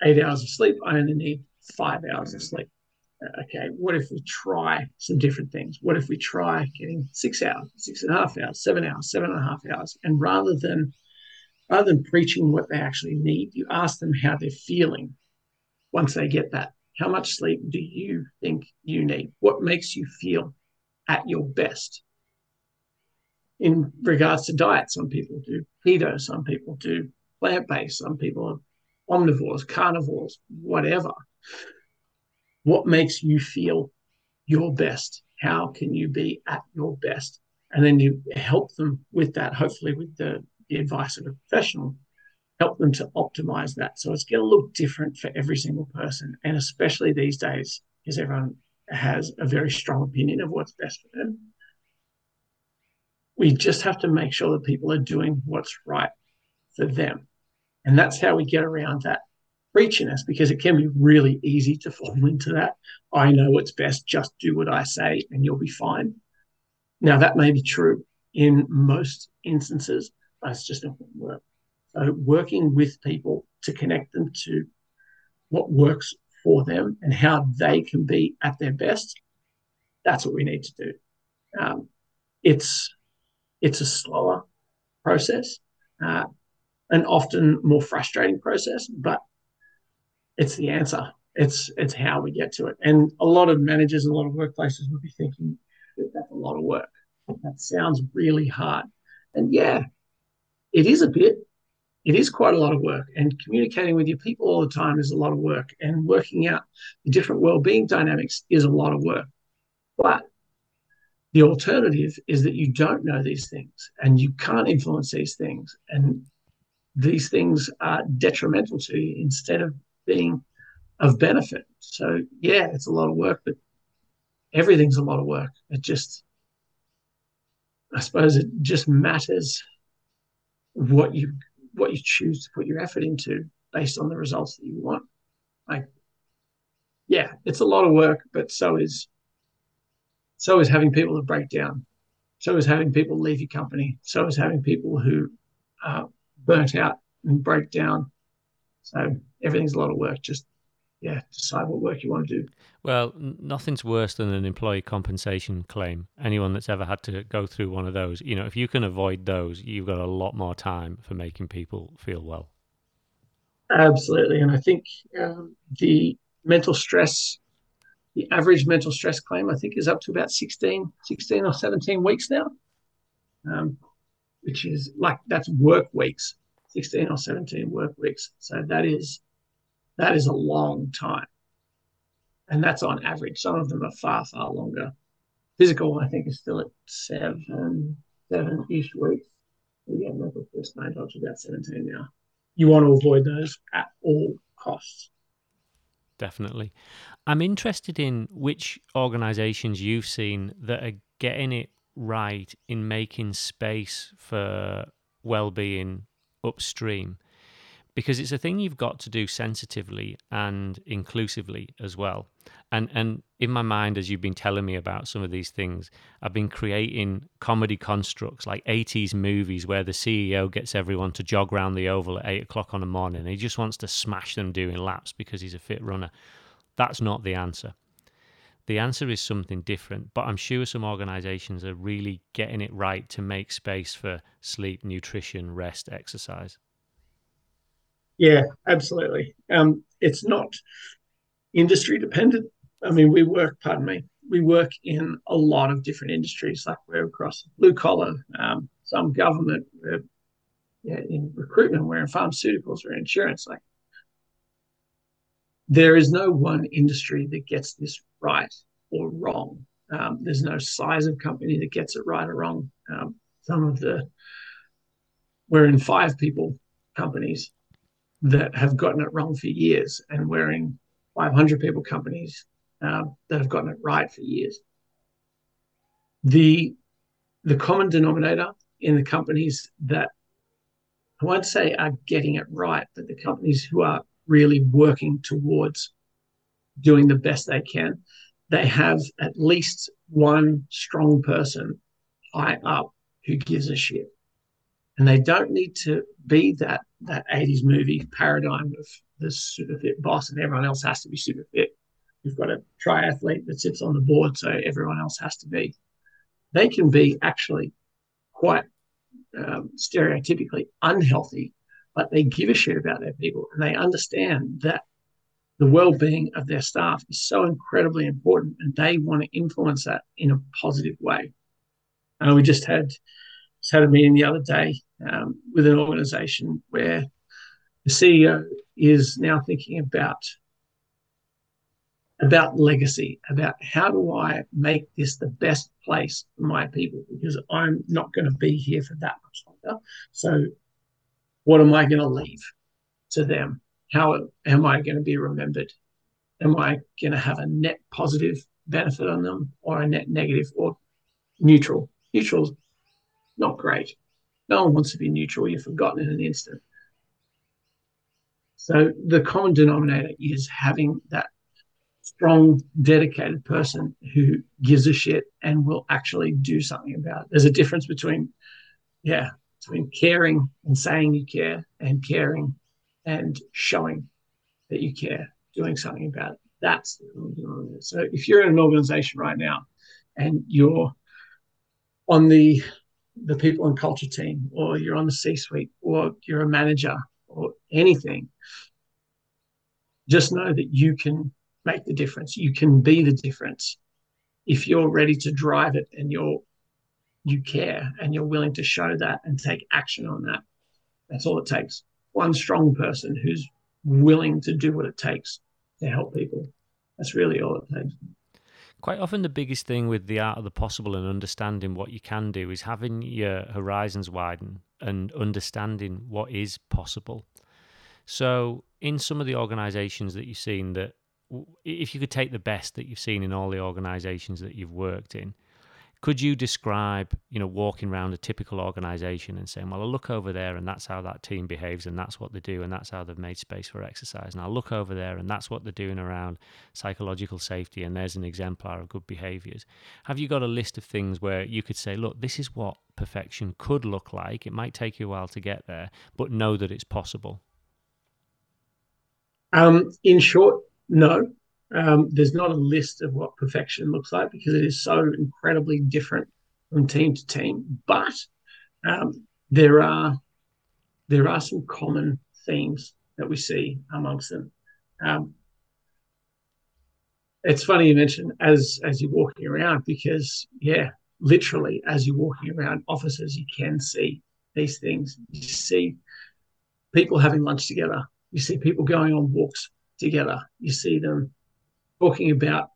eight hours of sleep, I only need five hours of sleep. Uh, okay, what if we try some different things? What if we try getting six hours, six and a half hours, seven hours, seven and a half hours? And rather than rather than preaching what they actually need, you ask them how they're feeling once they get that. How much sleep do you think you need? What makes you feel at your best? In regards to diet, some people do keto, some people do plant based, some people are omnivores, carnivores, whatever. What makes you feel your best? How can you be at your best? And then you help them with that, hopefully, with the, the advice of a professional help them to optimize that. So it's going to look different for every single person. And especially these days, because everyone has a very strong opinion of what's best for them. We just have to make sure that people are doing what's right for them. And that's how we get around that preachiness because it can be really easy to fall into that. I know what's best, just do what I say and you'll be fine. Now, that may be true in most instances, but it's just not going to work. So working with people to connect them to what works for them and how they can be at their best, that's what we need to do. Um, it's it's a slower process, uh, and often more frustrating process, but it's the answer. It's it's how we get to it. And a lot of managers and a lot of workplaces will be thinking that that's a lot of work. That sounds really hard. And yeah, it is a bit, it is quite a lot of work and communicating with your people all the time is a lot of work and working out the different well-being dynamics is a lot of work but the alternative is that you don't know these things and you can't influence these things and these things are detrimental to you instead of being of benefit so yeah it's a lot of work but everything's a lot of work it just i suppose it just matters what you what you choose to put your effort into based on the results that you want. Like, yeah, it's a lot of work, but so is so is having people that break down. So is having people leave your company. So is having people who are burnt out and break down. So everything's a lot of work. Just yeah, decide what work you want to do. Well, nothing's worse than an employee compensation claim. Anyone that's ever had to go through one of those, you know, if you can avoid those, you've got a lot more time for making people feel well. Absolutely. And I think um, the mental stress, the average mental stress claim, I think is up to about 16, 16 or 17 weeks now, um, which is like that's work weeks, 16 or 17 work weeks. So that is that is a long time. And that's on average. Some of them are far, far longer. Physical, I think, is still at seven, seven ish weeks. Yeah, mental first nine jobs about 17 now. You want to avoid those at all costs. Definitely. I'm interested in which organizations you've seen that are getting it right in making space for well-being upstream because it's a thing you've got to do sensitively and inclusively as well. And and in my mind, as you've been telling me about some of these things, I've been creating comedy constructs like 80s movies where the CEO gets everyone to jog around the oval at eight o'clock on a morning. And he just wants to smash them doing laps because he's a fit runner. That's not the answer. The answer is something different, but I'm sure some organizations are really getting it right to make space for sleep, nutrition, rest, exercise. Yeah, absolutely. Um, it's not industry dependent. I mean, we work, pardon me, we work in a lot of different industries. Like we're across blue collar, um, some government, we're yeah, in recruitment, we're in pharmaceuticals, we're in insurance. Like there is no one industry that gets this right or wrong. Um, there's no size of company that gets it right or wrong. Um, some of the we're in five people companies that have gotten it wrong for years, and we're in 500 people companies um, that have gotten it right for years. The the common denominator in the companies that I won't say are getting it right, but the companies who are really working towards doing the best they can, they have at least one strong person high up who gives a shit. And they don't need to be that that 80s movie paradigm of the super fit boss and everyone else has to be super fit. You've got a triathlete that sits on the board, so everyone else has to be. They can be actually quite um, stereotypically unhealthy, but they give a shit about their people and they understand that the well-being of their staff is so incredibly important, and they want to influence that in a positive way. And we just had just had a meeting the other day um, with an organisation where the CEO is now thinking about about legacy, about how do I make this the best place for my people because I'm not going to be here for that much longer. So, what am I going to leave to them? How am I going to be remembered? Am I going to have a net positive benefit on them or a net negative or neutral? Neutral's not great. No one wants to be neutral. You're forgotten in an instant. So the common denominator is having that strong, dedicated person who gives a shit and will actually do something about it. There's a difference between, yeah, between caring and saying you care and caring and showing that you care, doing something about it. That's so if you're in an organization right now and you're on the the people and culture team or you're on the C-suite or you're a manager or anything, just know that you can make the difference. You can be the difference if you're ready to drive it and you're you care and you're willing to show that and take action on that. That's all it takes. One strong person who's willing to do what it takes to help people. That's really all it takes. Quite often, the biggest thing with the art of the possible and understanding what you can do is having your horizons widen and understanding what is possible. So, in some of the organizations that you've seen, that if you could take the best that you've seen in all the organizations that you've worked in, could you describe, you know, walking around a typical organization and saying, well, I look over there and that's how that team behaves and that's what they do and that's how they've made space for exercise. And I look over there and that's what they're doing around psychological safety and there's an exemplar of good behaviors. Have you got a list of things where you could say, look, this is what perfection could look like? It might take you a while to get there, but know that it's possible. Um, in short, no. Um, there's not a list of what perfection looks like because it is so incredibly different from team to team. But um, there are there are some common themes that we see amongst them. Um, it's funny you mentioned as as you're walking around because yeah, literally as you're walking around offices, you can see these things. You see people having lunch together. You see people going on walks together. You see them talking about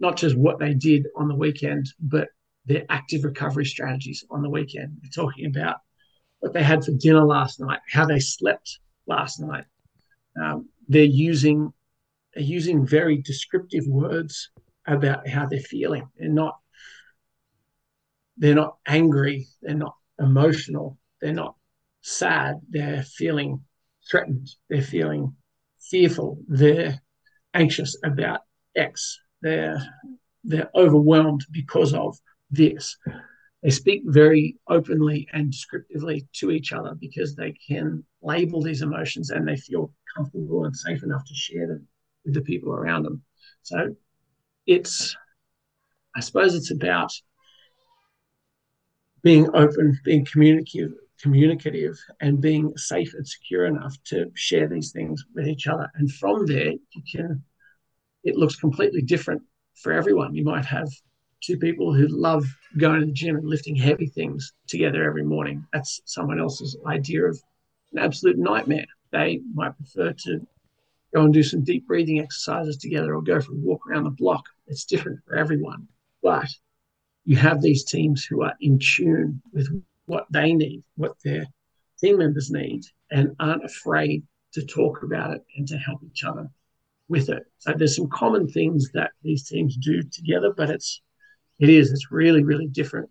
not just what they did on the weekend, but their active recovery strategies on the weekend. They're talking about what they had for dinner last night, how they slept last night. Um, they're using they're using very descriptive words about how they're feeling. They're not they're not angry. They're not emotional. They're not sad. They're feeling threatened. They're feeling fearful. They're anxious about X. They're they're overwhelmed because of this. They speak very openly and descriptively to each other because they can label these emotions and they feel comfortable and safe enough to share them with the people around them. So it's, I suppose, it's about being open, being communicative, communicative and being safe and secure enough to share these things with each other. And from there, you can, it looks completely different for everyone. You might have two people who love going to the gym and lifting heavy things together every morning. That's someone else's idea of an absolute nightmare. They might prefer to go and do some deep breathing exercises together or go for a walk around the block. It's different for everyone. But you have these teams who are in tune with what they need, what their team members need, and aren't afraid to talk about it and to help each other with it. So there's some common things that these teams do together, but it's it is it's really really different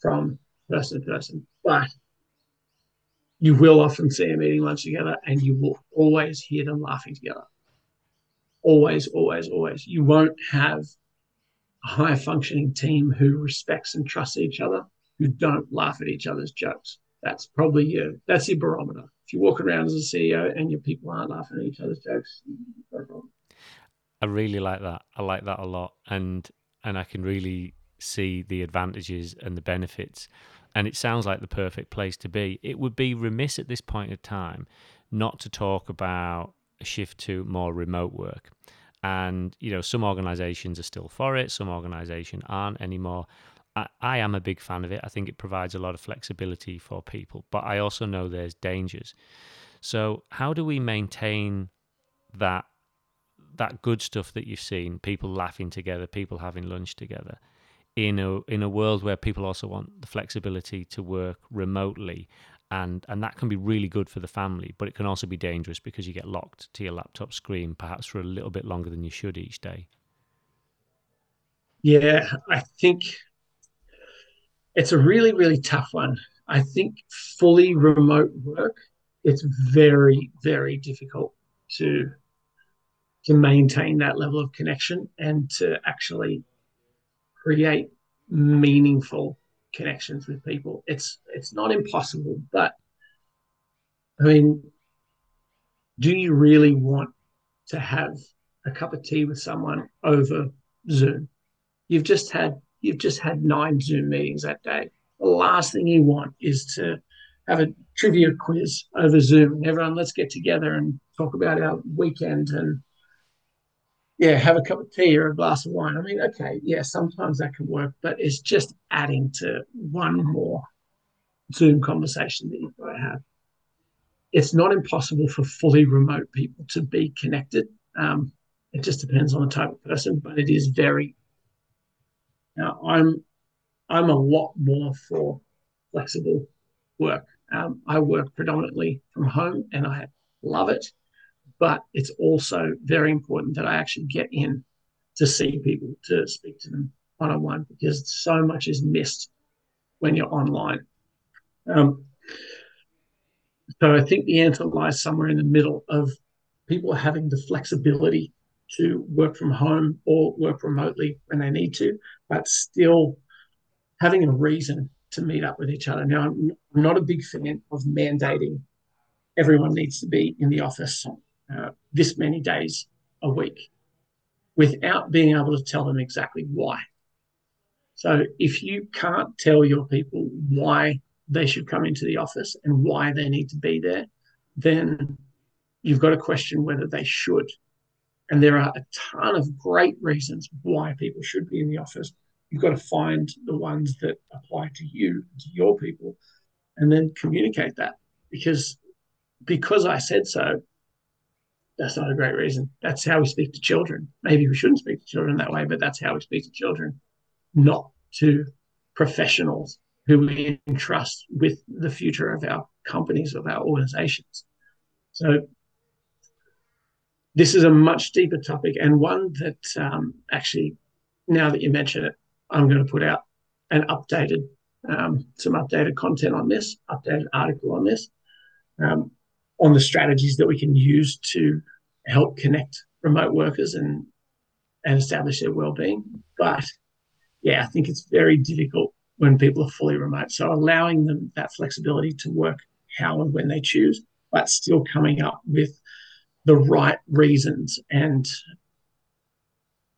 from person to person. But you will often see them eating lunch together, and you will always hear them laughing together. Always, always, always. You won't have a high functioning team who respects and trusts each other, who don't laugh at each other's jokes. That's probably your that's your barometer. If you walk around as a CEO and your people aren't laughing at each other's jokes, I really like that. I like that a lot, and and I can really see the advantages and the benefits. And it sounds like the perfect place to be. It would be remiss at this point in time not to talk about a shift to more remote work. And you know, some organisations are still for it, some organisations aren't anymore. I, am a big fan of it. I think it provides a lot of flexibility for people, but I also know there's dangers. So, how do we maintain that that good stuff that you've seen, people laughing together, people having lunch together, in a in a world where people also want the flexibility to work remotely and and that can be really good for the family but it can also be dangerous because you get locked to your laptop screen perhaps for a little bit longer than you should each day yeah i think it's a really really tough one i think fully remote work it's very very difficult to to maintain that level of connection and to actually create meaningful connections with people. It's it's not impossible, but I mean, do you really want to have a cup of tea with someone over Zoom? You've just had you've just had nine Zoom meetings that day. The last thing you want is to have a trivia quiz over Zoom and everyone let's get together and talk about our weekend and yeah, have a cup of tea or a glass of wine. I mean, okay, yeah, sometimes that can work, but it's just adding to one more Zoom conversation that you've got to have. It's not impossible for fully remote people to be connected. Um, it just depends on the type of person, but it is very. Now, I'm I'm a lot more for flexible work. Um, I work predominantly from home, and I love it but it's also very important that I actually get in to see people, to speak to them one on one, because so much is missed when you're online. Um, so I think the answer lies somewhere in the middle of people having the flexibility to work from home or work remotely when they need to, but still having a reason to meet up with each other. Now, I'm not a big fan of mandating everyone needs to be in the office uh, this many days a week without being able to tell them exactly why. So if you can't tell your people why they should come into the office and why they need to be there, then you've got to question whether they should. And there are a ton of great reasons why people should be in the office. You've got to find the ones that apply to you, to your people, and then communicate that. Because because I said so that's not a great reason. That's how we speak to children. Maybe we shouldn't speak to children that way, but that's how we speak to children, not to professionals who we entrust with the future of our companies, of our organizations. So, this is a much deeper topic and one that um, actually, now that you mention it, I'm going to put out an updated, um, some updated content on this, updated article on this. Um, on the strategies that we can use to help connect remote workers and and establish their well-being. But yeah, I think it's very difficult when people are fully remote. So allowing them that flexibility to work how and when they choose, but still coming up with the right reasons and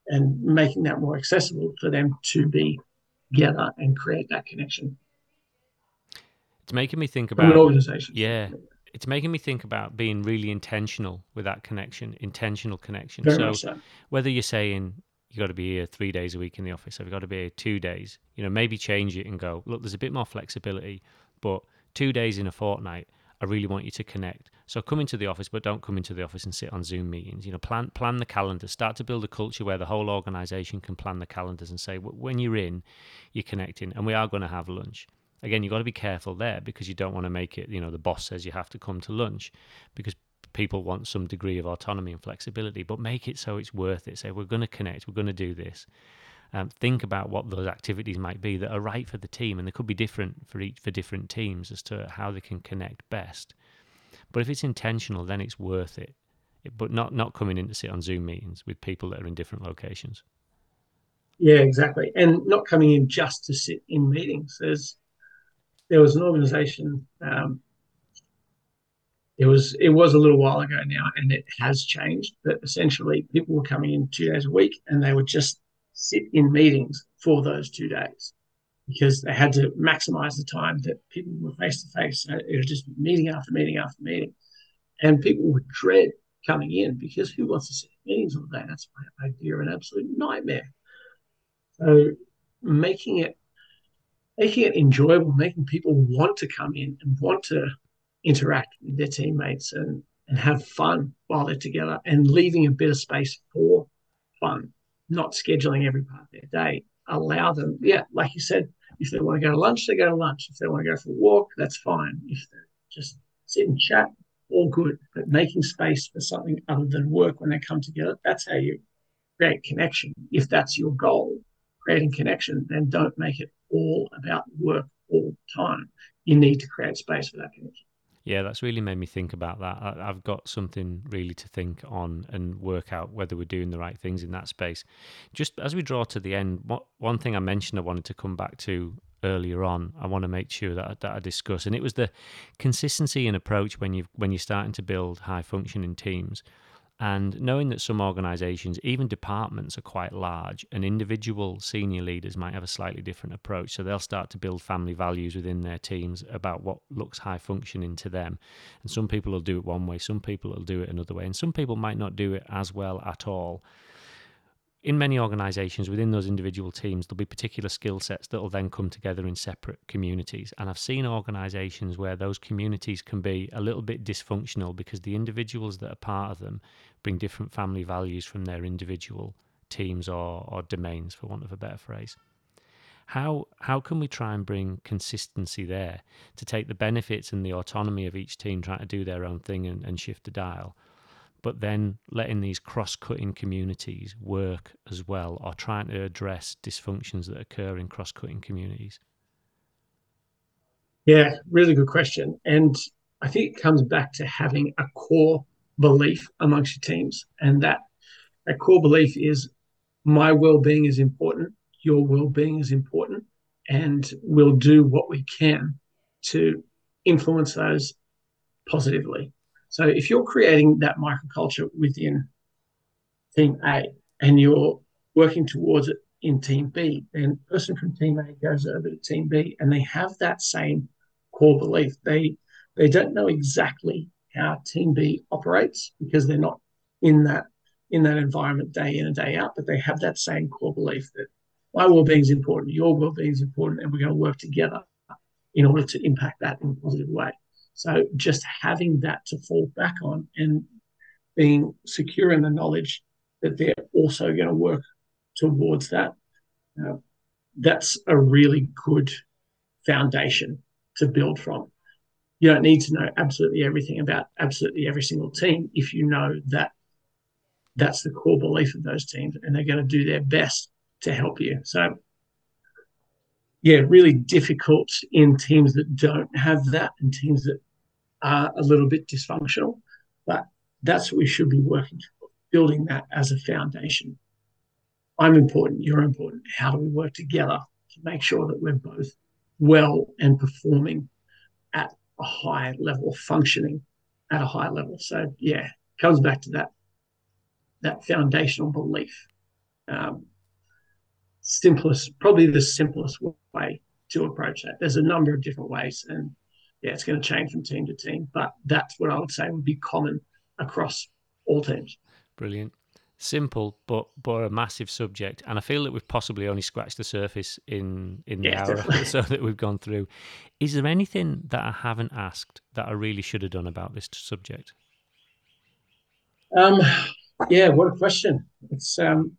and making that more accessible for them to be together and create that connection. It's making me think about an organization. Yeah, it's making me think about being really intentional with that connection, intentional connection. Very so, much so. whether you're saying you've got to be here three days a week in the office, or you got to be here two days, you know, maybe change it and go, look, there's a bit more flexibility, but two days in a fortnight, I really want you to connect. So come into the office, but don't come into the office and sit on Zoom meetings. You know, plan plan the calendar. Start to build a culture where the whole organisation can plan the calendars and say, when you're in, you're connecting, and we are going to have lunch again, you've got to be careful there because you don't want to make it, you know, the boss says you have to come to lunch because people want some degree of autonomy and flexibility, but make it so it's worth it. Say, we're going to connect, we're going to do this. Um, think about what those activities might be that are right for the team, and they could be different for each for different teams as to how they can connect best. But if it's intentional, then it's worth it. it but not not coming in to sit on Zoom meetings with people that are in different locations. Yeah, exactly, and not coming in just to sit in meetings. There's there was an organisation. Um, it was it was a little while ago now, and it has changed. But essentially, people were coming in two days a week, and they were just sit in meetings for those two days because they had to maximize the time that people were face to face. It was just meeting after meeting after meeting, and people would dread coming in because who wants to sit in meetings all day? That's my idea an absolute nightmare. So making it making it enjoyable, making people want to come in and want to interact with their teammates and, and have fun while they're together and leaving a bit of space for fun, not scheduling every part of their day. Allow them, yeah, like you said, if they want to go to lunch, they go to lunch. If they want to go for a walk, that's fine. If they just sit and chat, all good. But making space for something other than work when they come together, that's how you create connection. If that's your goal, creating connection, then don't make it all about work all the time. You need to create space for that connection. Yeah, that's really made me think about that. I, have got something really to think on and work out whether we're doing the right things in that space. Just as we draw to the end, one thing I mentioned I wanted to come back to earlier on, I want to make sure that, that I discuss, and it was the consistency in approach when you when you're starting to build high functioning teams. And knowing that some organizations, even departments, are quite large, and individual senior leaders might have a slightly different approach. So they'll start to build family values within their teams about what looks high functioning to them. And some people will do it one way, some people will do it another way, and some people might not do it as well at all in many organizations within those individual teams there'll be particular skill sets that will then come together in separate communities. And i've seen organizations where those communities can be a little bit dysfunctional because the individuals that are part of them bring different family values from their individual teams or, or domains for want of a better phrase. How how can we try and bring consistency there to take the benefits and the autonomy of each team trying to do their own thing and, and shift the dial but then letting these cross-cutting communities work as well or trying to address dysfunctions that occur in cross-cutting communities? Yeah really good question. And i think it comes back to having a core belief amongst your teams and that a core belief is my well-being is important your well-being is important and we'll do what we can to influence those positively so if you're creating that microculture within team A and you're working towards it in team B, then a person from team A goes over to team B and they have that same core belief. They they don't know exactly how team B operates because they're not in that in that environment day in and day out, but they have that same core belief that my well-being is important, your well-being is important, and we're going to work together in order to impact that in a positive way. So just having that to fall back on and being secure in the knowledge that they're also going to work towards that, uh, that's a really good foundation to build from. You don't need to know absolutely everything about absolutely every single team if you know that that's the core belief of those teams and they're going to do their best to help you. So yeah, really difficult in teams that don't have that and teams that are a little bit dysfunctional. But that's what we should be working for, building that as a foundation. I'm important, you're important. How do we work together to make sure that we're both well and performing at a high level, functioning at a high level? So yeah, comes back to that that foundational belief. Um, simplest, probably the simplest way to approach that. There's a number of different ways, and yeah, it's going to change from team to team, but that's what I would say would be common across all teams. Brilliant. Simple, but but a massive subject, and I feel that we've possibly only scratched the surface in in the yeah, hour or so that we've gone through. Is there anything that I haven't asked that I really should have done about this subject? Um, yeah, what a question. It's um,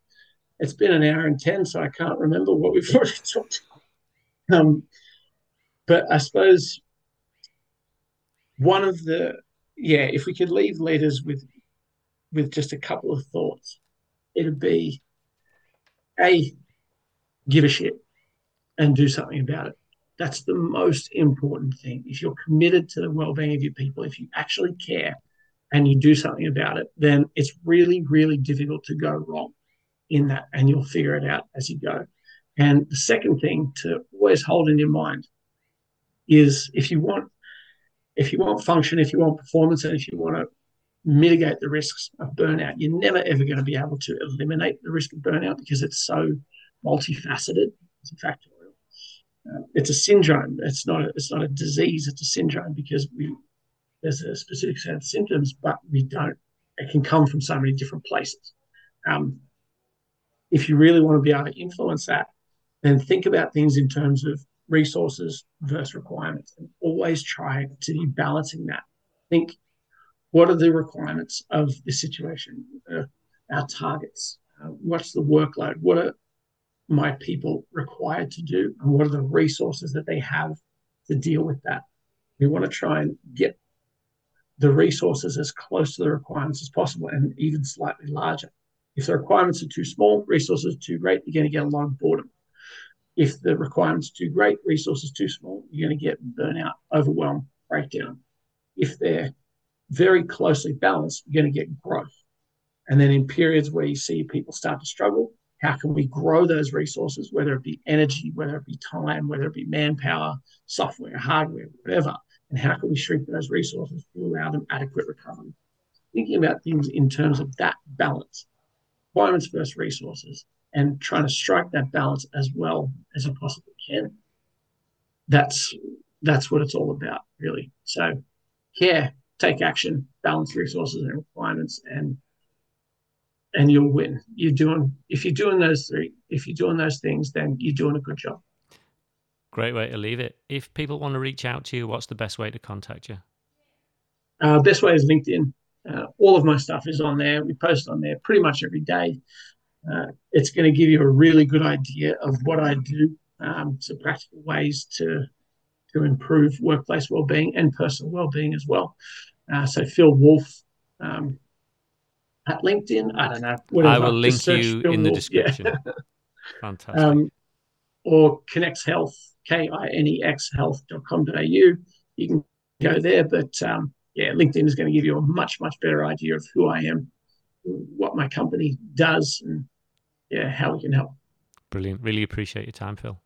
it's been an hour and ten, so I can't remember what we've already talked. About. Um, but I suppose one of the yeah, if we could leave leaders with with just a couple of thoughts, it'd be a give a shit and do something about it. That's the most important thing. If you're committed to the well-being of your people, if you actually care and you do something about it, then it's really, really difficult to go wrong in that, and you'll figure it out as you go. And the second thing to always hold in your mind is if you want if you want function, if you want performance, and if you want to mitigate the risks of burnout, you're never ever going to be able to eliminate the risk of burnout because it's so multifaceted. It's a factorial. Uh, it's a syndrome. It's not. A, it's not a disease. It's a syndrome because we there's a specific set of symptoms, but we don't. It can come from so many different places. Um, if you really want to be able to influence that, then think about things in terms of resources versus requirements and always try to be balancing that. Think what are the requirements of the situation, uh, our targets, uh, what's the workload, what are my people required to do, and what are the resources that they have to deal with that. We want to try and get the resources as close to the requirements as possible and even slightly larger. If the requirements are too small, resources are too great, you're going to get a lot of boredom. If the requirements are too great, resources too small, you're going to get burnout, overwhelm, breakdown. If they're very closely balanced, you're going to get growth. And then in periods where you see people start to struggle, how can we grow those resources, whether it be energy, whether it be time, whether it be manpower, software, hardware, whatever, and how can we shrink those resources to allow them adequate recovery? Thinking about things in terms of that balance, requirements versus resources, and trying to strike that balance as well as you possibly can. That's that's what it's all about, really. So, care, take action, balance resources and requirements, and and you'll win. You're doing if you're doing those three, if you're doing those things, then you're doing a good job. Great way to leave it. If people want to reach out to you, what's the best way to contact you? Uh, best way is LinkedIn. Uh, all of my stuff is on there. We post on there pretty much every day. Uh, it's going to give you a really good idea of what I do, um, some practical ways to to improve workplace well-being and personal well-being as well. Uh, so Phil Wolffe um, at LinkedIn. I don't know. Whatever. I will link you Phil in the description. Yeah. Fantastic. Um, or Kinex Health, K I N E X health.com.au. You can go there. But um, yeah, LinkedIn is going to give you a much, much better idea of who I am, what my company does, and yeah, how we can help. Brilliant. Really appreciate your time, Phil.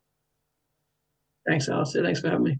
Thanks, Alistair. Thanks for having me.